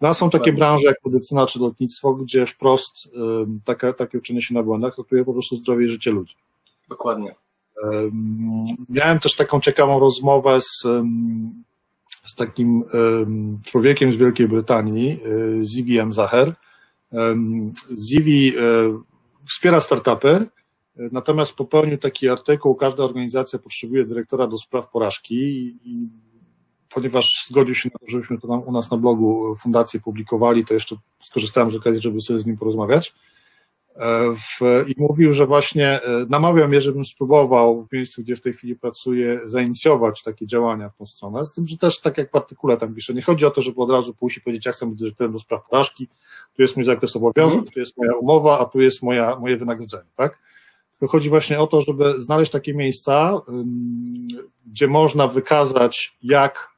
[SPEAKER 1] No a są takie branże jak medycyna czy lotnictwo, gdzie wprost takie, takie uczenie się na błędach ratuje po prostu zdrowie i życie ludzi.
[SPEAKER 2] Dokładnie.
[SPEAKER 1] Miałem też taką ciekawą rozmowę z, z takim człowiekiem z Wielkiej Brytanii, e, Zivi. Zaher. Zivi e, wspiera startupy, e, natomiast popełnił taki artykuł, każda organizacja potrzebuje dyrektora do spraw porażki i ponieważ zgodził się na to, żebyśmy to u nas na blogu fundacji publikowali, to jeszcze skorzystałem z okazji, żeby sobie z nim porozmawiać. E, w, i mówił, że właśnie e, namawiał mnie, żebym spróbował w miejscu, gdzie w tej chwili pracuję, zainicjować takie działania w tą stronę. Z tym, że też tak jak partykule tam pisze, nie chodzi o to, żeby od razu pójść i powiedzieć, ja chcę być dyrektorem do spraw porażki, tu jest mój zakres obowiązków, mm. tu jest moja umowa, a tu jest moja, moje wynagrodzenie, tak? Tylko chodzi właśnie o to, żeby znaleźć takie miejsca, gdzie można wykazać, jak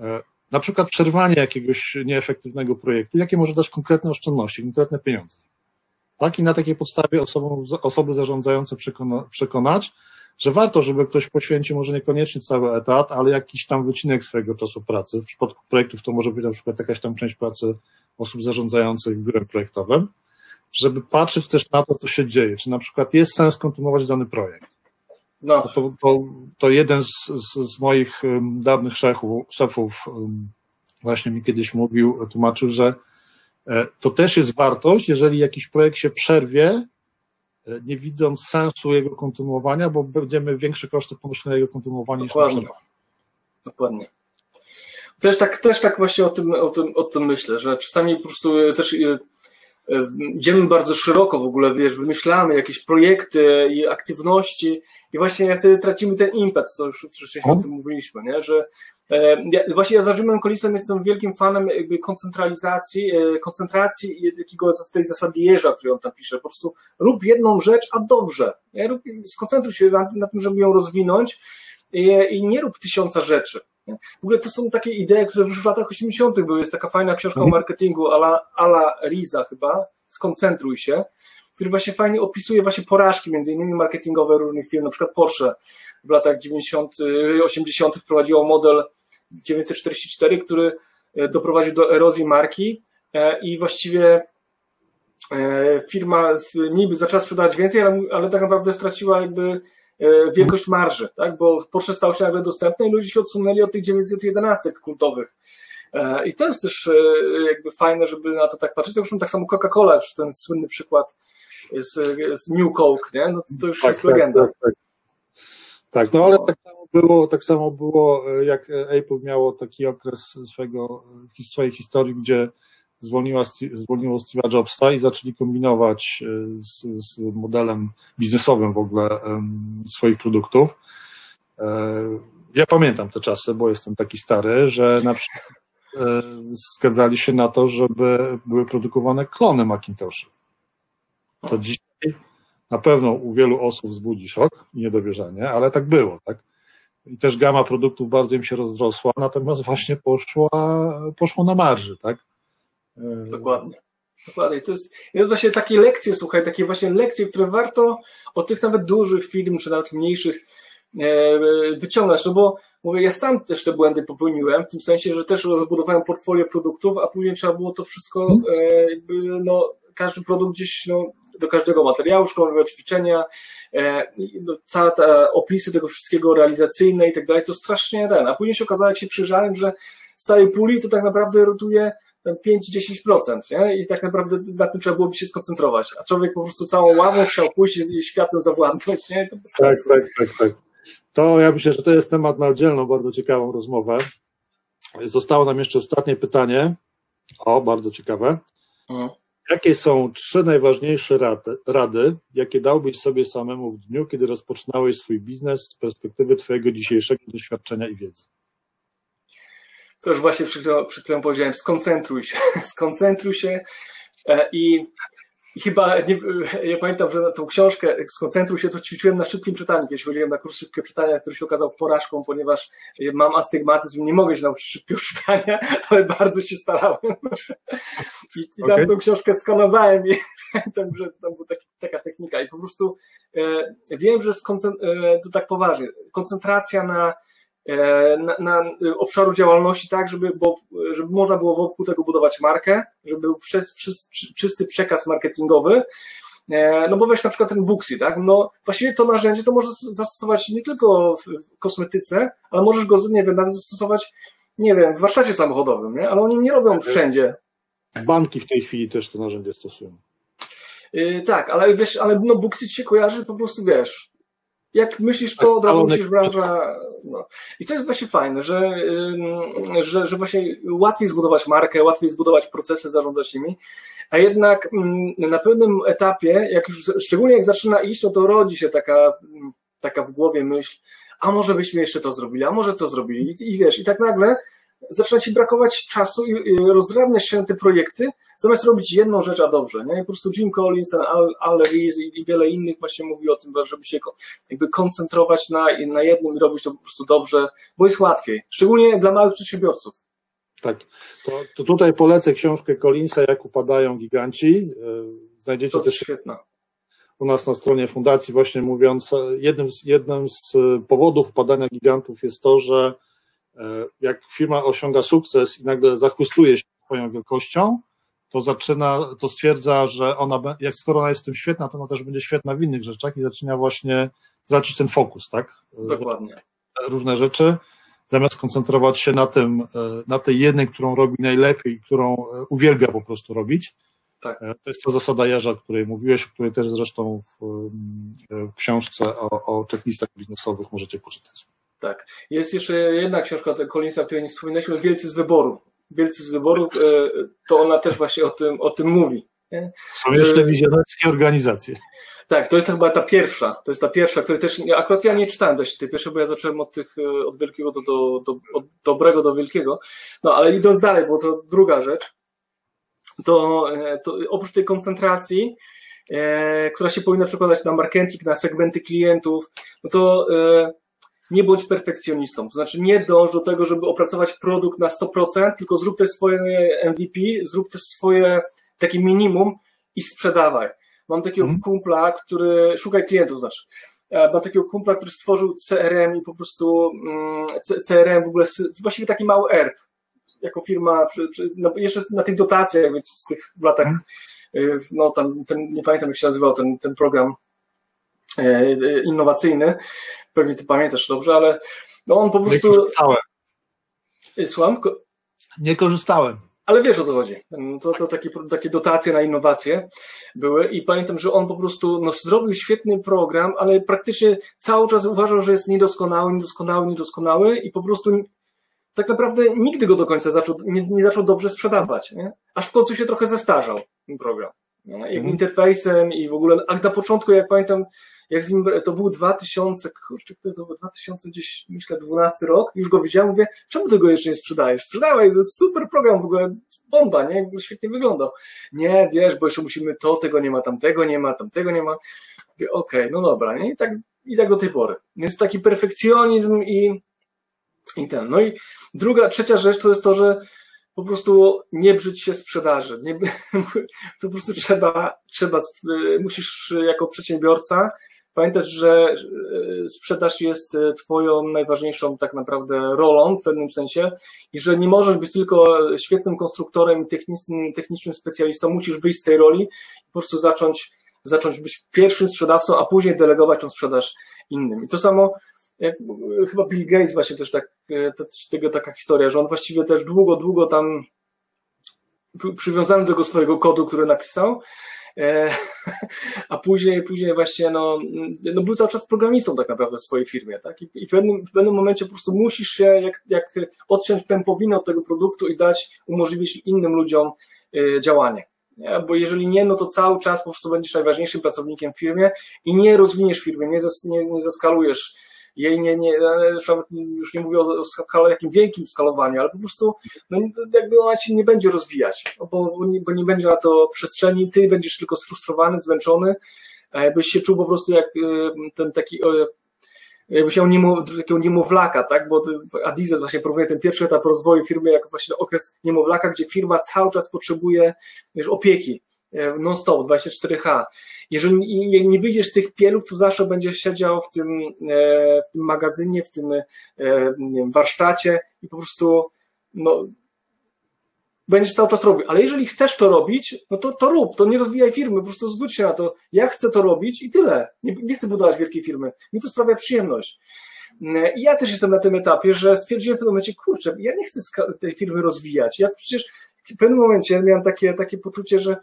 [SPEAKER 1] e, na przykład przerwanie jakiegoś nieefektywnego projektu, jakie może dać konkretne oszczędności, konkretne pieniądze tak? I na takiej podstawie osobom, osoby zarządzające przekona, przekonać, że warto, żeby ktoś poświęcił może niekoniecznie cały etat, ale jakiś tam wycinek swojego czasu pracy. W przypadku projektów to może być na przykład jakaś tam część pracy osób zarządzających biurem projektowym, żeby patrzeć też na to, co się dzieje. Czy na przykład jest sens kontynuować dany projekt. No. To, to, to jeden z, z, z moich dawnych szefów, szefów właśnie mi kiedyś mówił, tłumaczył, że to też jest wartość, jeżeli jakiś projekt się przerwie, e, nie widząc sensu jego kontynuowania, bo będziemy większe koszty ponoszone jego kontynuowania
[SPEAKER 2] Dokładnie. niż Dokładnie. Też tak, też tak właśnie o tym, o, tym, o tym myślę, że czasami po prostu też e, idziemy bardzo szeroko w ogóle, wiesz, wymyślamy jakieś projekty i aktywności i właśnie wtedy tracimy ten impet, co już wcześniej o tym mówiliśmy, nie? że e, ja, właśnie ja za Rzymem Kolisem jestem wielkim fanem jakby koncentralizacji, e, koncentracji i takiego tej zasady jeża, której on tam pisze, po prostu rób jedną rzecz, a dobrze, nie? Rób, skoncentruj się na, na tym, żeby ją rozwinąć i, i nie rób tysiąca rzeczy. W ogóle to są takie idee, które już w latach 80. były. Jest taka fajna książka o mhm. marketingu ala, ala Riza chyba, Skoncentruj się, który właśnie fajnie opisuje właśnie porażki, między innymi marketingowe różnych firm, na przykład Porsche w latach 90., 80. wprowadziło model 944, który e, doprowadził do erozji marki e, i właściwie e, firma z, niby zaczęła sprzedawać więcej, ale, ale tak naprawdę straciła jakby wielkość marży, tak? bo Porsche stał się nagle dostępny i ludzie się odsunęli od tych 911 kultowych. I to jest też jakby fajne, żeby na to tak patrzeć. Zresztą tak samo Coca-Cola, ten słynny przykład z, z New Coke, nie? No to już tak, jest tak, legenda. Tak, tak.
[SPEAKER 1] tak, no ale tak samo było, tak samo było, jak Apple miało taki okres swojego, swojej historii, gdzie zwolniła, zwolniło Steve'a Jobsa i zaczęli kombinować e, z, z modelem biznesowym w ogóle swoich produktów. E, ja pamiętam te czasy, bo jestem taki stary, że na przykład e, zgadzali się na to, żeby były produkowane klony Macintosha. To dzisiaj na pewno u wielu osób wzbudzi szok i niedowierzanie, ale tak było, tak? I też gama produktów bardzo im się rozrosła, natomiast właśnie poszła, poszło na marży, tak?
[SPEAKER 2] Dokładnie. Dokładnie. To jest, jest właśnie takie lekcje, słuchaj, takie właśnie lekcje, które warto od tych nawet dużych firm, czy nawet mniejszych e, wyciągać, no bo mówię, ja sam też te błędy popełniłem, w tym sensie, że też rozbudowałem portfolio produktów, a później trzeba było to wszystko, mhm. e, jakby, no, każdy produkt gdzieś, no, do każdego materiału szkolnego, ćwiczenia, e, no, całe te opisy tego wszystkiego realizacyjne i tak dalej, to strasznie ten. A później się okazało, jak się przyjrzałem, że z całej puli to tak naprawdę rotuje 5-10%, nie? I tak naprawdę na tym trzeba byłoby się skoncentrować. A człowiek po prostu całą ławą chciał pójść i światem zawładnąć, nie?
[SPEAKER 1] tak, tak, tak, tak. To ja myślę, że to jest temat na oddzielną, bardzo ciekawą rozmowę. Zostało nam jeszcze ostatnie pytanie. O, bardzo ciekawe. Mhm. Jakie są trzy najważniejsze rady, rady, jakie dałbyś sobie samemu w dniu, kiedy rozpoczynałeś swój biznes z perspektywy Twojego dzisiejszego doświadczenia i wiedzy?
[SPEAKER 2] To już właśnie przed, przed chwilą powiedziałem, skoncentruj się, skoncentruj się e, i i chyba, nie, ja pamiętam, że na tą książkę skoncentruj się, to ćwiczyłem na szybkim czytaniu, kiedyś chodziłem na kurs szybkiego czytania, który się okazał porażką, ponieważ mam astygmatyzm, nie mogę się nauczyć szybkiego czytania, ale bardzo się starałem. I, i okay. tam tą książkę skanowałem i pamiętam, że tam była taki, taka technika i po prostu e, wiem, że e, to tak poważnie, koncentracja na na, na obszaru działalności tak, żeby, bo, żeby można było wokół tego budować markę, żeby był przy, przy, czysty przekaz marketingowy, e, no bo weź na przykład ten Booksy, tak? No właściwie to narzędzie to możesz zastosować nie tylko w kosmetyce, ale możesz go, nie wiem, nawet zastosować, nie wiem, w warsztacie samochodowym, nie? Ale oni nie robią wszędzie.
[SPEAKER 1] Banki w tej chwili też to narzędzie stosują.
[SPEAKER 2] Yy, tak, ale wiesz, ale no ci się kojarzy po prostu, wiesz, jak myślisz, to od razu myślisz branża. No. I to jest właśnie fajne, że, że, że właśnie łatwiej zbudować markę, łatwiej zbudować procesy zarządzać nimi, a jednak na pewnym etapie, jak już, szczególnie jak zaczyna iść, no to rodzi się taka, taka w głowie myśl, a może byśmy jeszcze to zrobili, a może to zrobili. I, i wiesz, i tak nagle zaczyna ci brakować czasu i, i rozdrabniasz się na te projekty, zamiast robić jedną rzecz, a dobrze, nie? I po prostu Jim Collins, ten Al, Al Rees i, i wiele innych właśnie mówi o tym, żeby się jakby koncentrować na, na jednym i robić to po prostu dobrze, bo jest łatwiej, szczególnie dla małych przedsiębiorców.
[SPEAKER 1] Tak, to, to tutaj polecę książkę Collinsa, jak upadają giganci. E, znajdziecie
[SPEAKER 2] to
[SPEAKER 1] też
[SPEAKER 2] świetna.
[SPEAKER 1] u nas na stronie fundacji właśnie mówiąc, jednym z, jednym z powodów upadania gigantów jest to, że e, jak firma osiąga sukces i nagle zachustuje się swoją wielkością, to zaczyna, to stwierdza, że ona, jak skoro ona jest w tym świetna, to ona też będzie świetna w innych rzeczach i zaczyna właśnie tracić ten fokus, tak?
[SPEAKER 2] Dokładnie.
[SPEAKER 1] Różne rzeczy, zamiast koncentrować się na tym, na tej jednej, którą robi najlepiej, którą uwielbia po prostu robić. Tak. To jest to zasada Jarza, o której mówiłeś, o której też zresztą w, w książce o, o checklistach biznesowych możecie poczytać.
[SPEAKER 2] Tak. Jest jeszcze jedna książka Collinsa, o której nie wspominaliśmy, Wielcy z wyboru. Wielcy z wyborów, e, to ona też właśnie o tym, o tym mówi. Nie?
[SPEAKER 1] Są jeszcze wizjonerskie organizacje.
[SPEAKER 2] Tak, to jest chyba ta pierwsza, to jest ta pierwsza, której też, akurat ja nie czytałem dość tej pierwszej, bo ja zacząłem od tych, e, od wielkiego do, do, do od dobrego do wielkiego, no ale idąc dalej, bo to druga rzecz, to, e, to oprócz tej koncentracji, e, która się powinna przekładać na marketing, na segmenty klientów, no to e, nie bądź perfekcjonistą. To znaczy nie dąż do tego, żeby opracować produkt na 100%, tylko zrób też swoje MVP, zrób też swoje takie minimum i sprzedawaj. Mam takiego mm. kumpla, który, szukaj klientów znaczy, e, mam takiego kumpla, który stworzył CRM i po prostu mm, CRM w ogóle, właściwie taki mały ERP, jako firma, no jeszcze na tych dotacjach, z tych latach, mm. no tam, ten, nie pamiętam jak się nazywał ten, ten program innowacyjny, pewnie ty pamiętasz dobrze, ale no on po prostu...
[SPEAKER 1] Nie korzystałem.
[SPEAKER 2] Słucham?
[SPEAKER 1] Nie korzystałem.
[SPEAKER 2] Ale wiesz o co chodzi. To, to takie, takie dotacje na innowacje były i pamiętam, że on po prostu no, zrobił świetny program, ale praktycznie cały czas uważał, że jest niedoskonały, niedoskonały, niedoskonały i po prostu tak naprawdę nigdy go do końca zaczął, nie, nie zaczął dobrze sprzedawać. Nie? Aż w końcu się trochę zestarzał ten program. Nie? I mhm. interfejsem i w ogóle, a na początku, jak pamiętam, jak z nim, to był 2000, kurczę, to był 2000 gdzieś, myślę, 12 rok, już go widziałem, mówię, czemu tego jeszcze nie sprzedajesz? Sprzedawaj, to jest super program, w ogóle bomba, nie? Świetnie wyglądał. Nie, wiesz, bo jeszcze musimy to, tego nie ma, tamtego nie ma, tamtego nie ma. Okej, okay, no dobra, nie? I tak, i tak do tej pory. Więc taki perfekcjonizm i, i ten. No i druga, trzecia rzecz to jest to, że po prostu nie brzyć się sprzedaży. Nie, po prostu trzeba, trzeba, musisz jako przedsiębiorca Pamiętać, że e, sprzedaż jest e, Twoją najważniejszą tak naprawdę rolą w pewnym sensie i że nie możesz być tylko świetnym konstruktorem i technicznym, technicznym specjalistą, musisz wyjść z tej roli i po prostu zacząć, zacząć być pierwszym sprzedawcą, a później delegować tą sprzedaż innym. I to samo jak, chyba Bill Gates właśnie też tak, to, tego taka historia, że on właściwie też długo, długo tam przywiązany do tego swojego kodu, który napisał, e, a później, później właśnie no, no był cały czas programistą tak naprawdę w swojej firmie, tak? I, w, pewnym, w pewnym momencie po prostu musisz się jak, jak odciąć pępowinę od tego produktu i dać, umożliwić innym ludziom e, działanie. Nie? Bo jeżeli nie, no to cały czas po prostu będziesz najważniejszym pracownikiem w firmie i nie rozwiniesz firmy, nie, zas, nie, nie zaskalujesz jej nie, nie, już nie mówię o skale, jakim wielkim skalowaniu, ale po prostu no, jakby ona się nie będzie rozwijać, bo, bo, nie, bo nie będzie na to przestrzeni, ty będziesz tylko sfrustrowany, zmęczony, byś się czuł po prostu jak y, ten taki jakby się niemo, takiego niemowlaka, tak? Bo Adidas właśnie próbuje ten pierwszy etap rozwoju firmy jako właśnie okres niemowlaka, gdzie firma cały czas potrzebuje wiesz, opieki non-stop, 24H. Jeżeli nie wyjdziesz z tych pielów, to zawsze będziesz siedział w tym, e, w tym magazynie, w tym e, wiem, warsztacie i po prostu no, będziesz cały czas robił. Ale jeżeli chcesz to robić, no to, to rób, to nie rozwijaj firmy, po prostu zgódź się na to. Ja chcę to robić i tyle. Nie, nie chcę budować wielkiej firmy. Mi to sprawia przyjemność. I ja też jestem na tym etapie, że stwierdziłem w pewnym momencie, kurczę, ja nie chcę tej firmy rozwijać. Ja przecież w pewnym momencie miałem takie, takie poczucie, że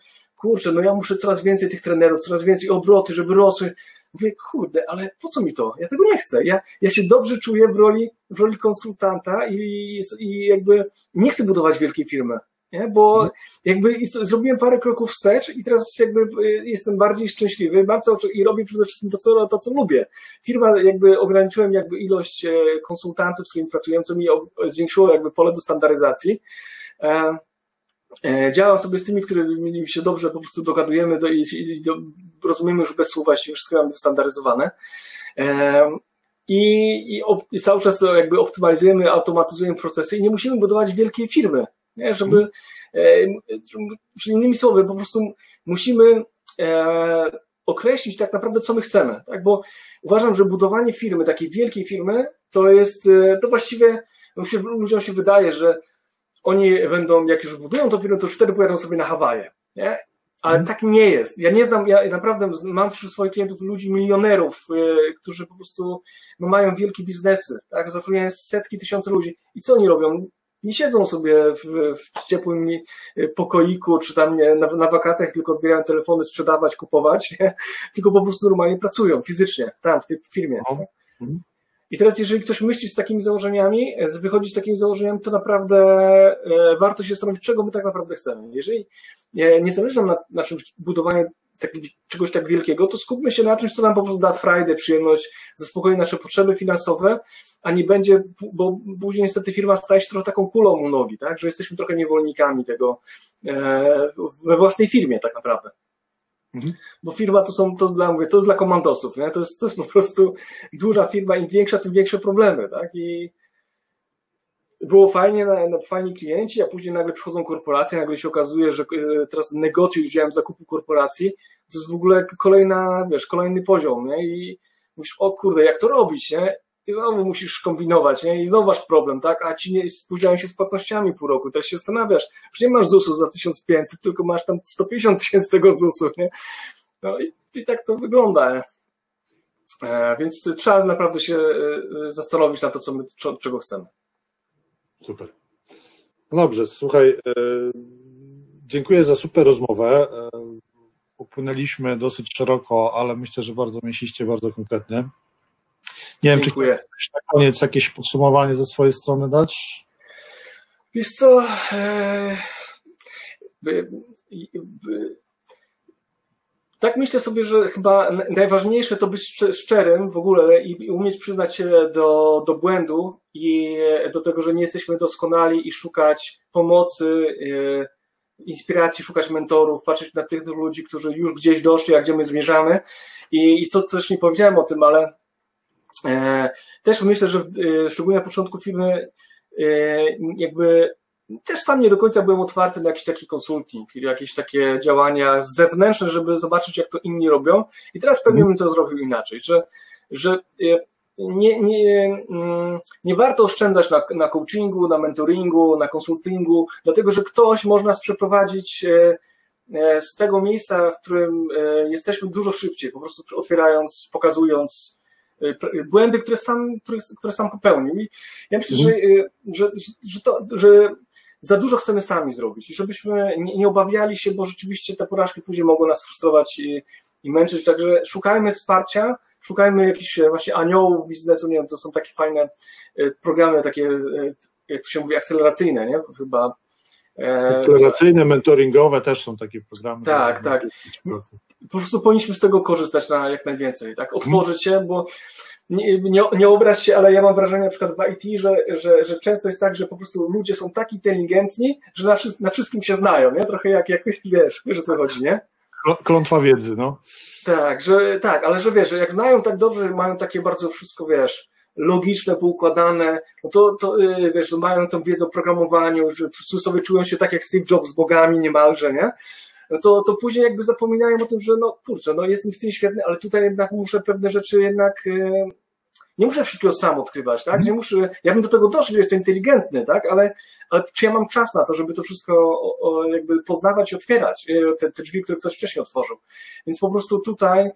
[SPEAKER 2] kurczę, no ja muszę coraz więcej tych trenerów, coraz więcej obroty, żeby rosły. Mówię, kurde, ale po co mi to? Ja tego nie chcę. Ja, ja się dobrze czuję w roli, w roli konsultanta i, i jakby nie chcę budować wielkiej firmy. Nie? Bo mhm. jakby zrobiłem parę kroków wstecz i teraz jakby y, jestem bardziej szczęśliwy, mam co i robię przede wszystkim to, co, to, co lubię. Firma jakby ograniczyłem jakby ilość e, konsultantów, z którymi pracuję, co mi zwiększyło jakby pole do standaryzacji. E, E, działam sobie z tymi, którymi się dobrze po prostu dogadujemy do, i, i do, rozumiemy już bez słowa, już wszystko mamy wystandaryzowane. E, I, i, i, cały czas jakby optymalizujemy, automatyzujemy procesy i nie musimy budować wielkiej firmy, nie? żeby, e, czyli innymi słowy, po prostu musimy określić tak naprawdę, co my chcemy, tak? bo uważam, że budowanie firmy, takiej wielkiej firmy, to jest, to właściwie ludziom się wydaje, że oni będą, jak już budują to firmę, to już wtedy pojadą sobie na Hawaje, nie? Ale hmm. tak nie jest. Ja nie znam, ja naprawdę mam wśród swoich klientów ludzi, milionerów, yy, którzy po prostu no, mają wielkie biznesy, tak? Zatrudniają setki, tysiące ludzi. I co oni robią? Nie siedzą sobie w, w ciepłym y, pokoiku, czy tam nie, na, na wakacjach, tylko odbierają telefony, sprzedawać, kupować, nie? tylko po prostu normalnie pracują fizycznie, tam, w tej firmie. Hmm. I teraz, jeżeli ktoś myśli z takimi założeniami, e, wychodzi z takimi założeniami, to naprawdę e, warto się zastanowić, czego my tak naprawdę chcemy. Jeżeli e, nie zależy nam na, na czymś budowaniu czegoś tak wielkiego, to skupmy się na czymś, co nam po prostu da frajdę, przyjemność, zaspokoi nasze potrzeby finansowe, a nie będzie, bo później niestety firma staje się trochę taką kulą u nogi, tak, że jesteśmy trochę niewolnikami tego we własnej firmie tak naprawdę. Mhm. Bo firma to są, to dla, mówię, to jest dla komandosów, nie? To, jest, to jest po prostu duża firma, im większa, tym większe problemy, tak? I było fajnie, na, na, fajni klienci, a później nagle przychodzą korporacje, nagle się okazuje, że e, teraz negocjuj wziąłem zakupu korporacji, to jest w ogóle kolejna, wiesz, kolejny poziom, nie? I mówisz, o kurde, jak to robić, nie? I znowu musisz kombinować, nie? I znowu masz problem, tak? A ci nie spóźniają się z płatnościami pół roku, teraz się zastanawiasz, już nie masz ZUS-u za 1500, tylko masz tam 150 tysięcy tego ZUS-u, nie? No i, i tak to wygląda. E, więc trzeba naprawdę się e, zastanowić na to, co my, czego chcemy.
[SPEAKER 1] Super. No dobrze, słuchaj, e, dziękuję za super rozmowę. E, dosyć szeroko, ale myślę, że bardzo mięsiście, bardzo konkretnie. Nie wiem, Dziękuję. czy na koniec jakieś podsumowanie ze swojej strony dać?
[SPEAKER 2] Wiesz co, e, by, by, tak myślę sobie, że chyba najważniejsze to być szczerym w ogóle i umieć przyznać się do, do błędu i do tego, że nie jesteśmy doskonali i szukać pomocy, e, inspiracji, szukać mentorów, patrzeć na tych ludzi, którzy już gdzieś doszli, a gdzie my zmierzamy. I, i co też nie powiedziałem o tym, ale E, też myślę, że e, szczególnie na początku filmy e, jakby też sam nie do końca byłem otwarty na jakiś taki konsulting, jakieś takie działania zewnętrzne, żeby zobaczyć, jak to inni robią. I teraz pewnie bym to zrobił inaczej, że, że nie, nie, mm, nie warto oszczędzać na, na coachingu, na mentoringu, na konsultingu, dlatego że ktoś można przeprowadzić e, z tego miejsca, w którym e, jesteśmy dużo szybciej, po prostu otwierając, pokazując e, błędy, które sam, które, które sam popełnił. I ja myślę, że, że, że, to, że za dużo chcemy sami zrobić i żebyśmy nie, nie obawiali się, bo rzeczywiście te porażki później mogą nas frustrować i, i męczyć, także szukajmy wsparcia, szukajmy jakichś właśnie aniołów biznesu, nie wiem, to są takie fajne programy, takie, jak to się mówi, akceleracyjne, nie? Chyba
[SPEAKER 1] E, Akceleracyjne, mentoringowe też są takie programy.
[SPEAKER 2] Tak, tak. Po prostu powinniśmy z tego korzystać na jak najwięcej, tak? Otworzyć się, bo nie, nie, nie obraź się, ale ja mam wrażenie na przykład w IT, że, że, że często jest tak, że po prostu ludzie są tak inteligentni, że na, na wszystkim się znają, nie? Trochę jak jakoś, wiesz, wiesz o co chodzi, nie?
[SPEAKER 1] Klątwa wiedzy, no.
[SPEAKER 2] Tak, że tak, ale że wiesz, że jak znają tak dobrze, mają takie bardzo wszystko, wiesz, logiczne, poukładane, no to, to y, wiesz, mają tą wiedzę o programowaniu, że wszyscy sobie czują się tak jak Steve Jobs, bogami niemalże, nie? No to, to później jakby zapominają o tym, że no kurczę, no jestem w tym świetny, ale tutaj jednak muszę pewne rzeczy jednak y, nie muszę wszystkiego sam odkrywać, tak? Nie muszę, ja bym do tego doszedł, że jestem inteligentny, tak? Ale, ale czy ja mam czas na to, żeby to wszystko o, o, jakby poznawać i otwierać, y, te, te drzwi, które ktoś wcześniej otworzył. Więc po prostu tutaj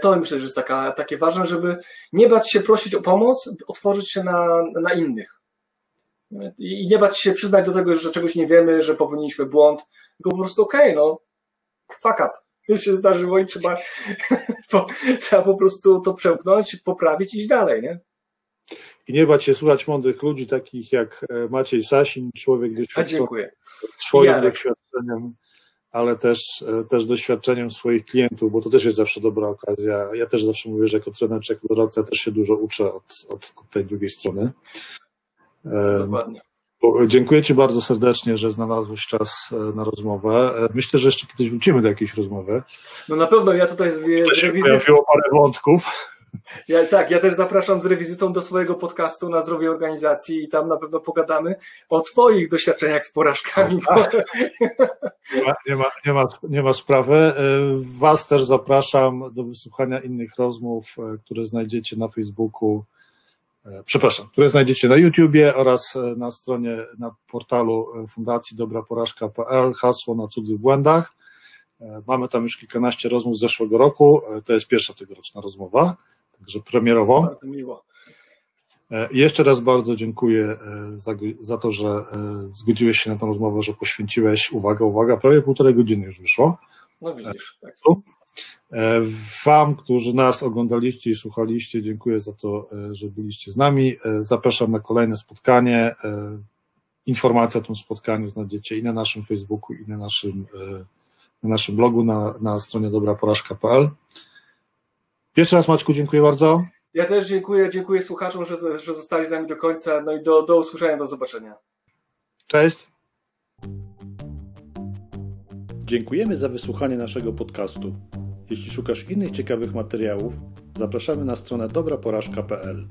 [SPEAKER 2] to myślę, że jest taka, takie ważne, żeby nie bać się prosić o pomoc, otworzyć się na, na innych. I nie bać się przyznać do tego, że czegoś nie wiemy, że popełniliśmy błąd, tylko po prostu okej, okay, no, fuck up. To się zdarzyło i trzeba, po, trzeba po prostu to przełknąć, poprawić i iść dalej, nie?
[SPEAKER 1] I nie bać się słuchać mądrych ludzi, takich jak e, Maciej Sasin, człowiek doświadczony swoim Jarek. doświadczeniem ale też, e, też doświadczeniem swoich klientów, bo to też jest zawsze dobra okazja. Ja też zawsze mówię, że jako trener czy jako doradca też się dużo uczę od, od, od tej drugiej strony.
[SPEAKER 2] Dokładnie.
[SPEAKER 1] Dziękuję Ci bardzo serdecznie, że znalazłeś czas e, na rozmowę. E, myślę, że jeszcze kiedyś wrócimy do jakiejś rozmowy.
[SPEAKER 2] No na pewno ja tutaj z,
[SPEAKER 1] z Pojawiło parę wątków.
[SPEAKER 2] Ja, tak, ja też zapraszam z rewizytą do swojego podcastu na zdrowie organizacji i tam na pewno pogadamy o Twoich doświadczeniach z porażkami. Tak.
[SPEAKER 1] Nie, ma, nie, ma, nie, ma, nie ma sprawy. E, was też zapraszam do wysłuchania innych rozmów, e, które znajdziecie na Facebooku, e, przepraszam, które znajdziecie na YouTubie oraz na stronie, na portalu Fundacji dobraporażka.pl, hasło na cudzych błędach. Mamy tam już kilkanaście rozmów z zeszłego roku. To jest pierwsza tegoroczna rozmowa także premierowo.
[SPEAKER 2] Bardzo miło.
[SPEAKER 1] E, jeszcze raz bardzo dziękuję e, za, za, to, że e, zgodziłeś się na tę rozmowę, że poświęciłeś, uwaga, uwaga, prawie półtorej godziny już wyszło.
[SPEAKER 2] No widzisz, tak.
[SPEAKER 1] Wam, którzy nas oglądaliście i słuchaliście, dziękuję za to, że byliście z nami. Zapraszam na kolejne spotkanie. Informacje o tym spotkaniu znajdziecie i na naszym Facebooku, i na naszym, na naszym blogu, na, na stronie dobraporażka.pl. Jeszcze raz Maćku, dziękuję bardzo.
[SPEAKER 2] Ja też dziękuję, dziękuję słuchaczom, że, że zostali z nami do końca. No i do, do usłyszenia, do zobaczenia.
[SPEAKER 1] Cześć. Dziękujemy za wysłuchanie naszego podcastu. Jeśli szukasz innych ciekawych materiałów, zapraszamy na stronę dobraporażka.pl.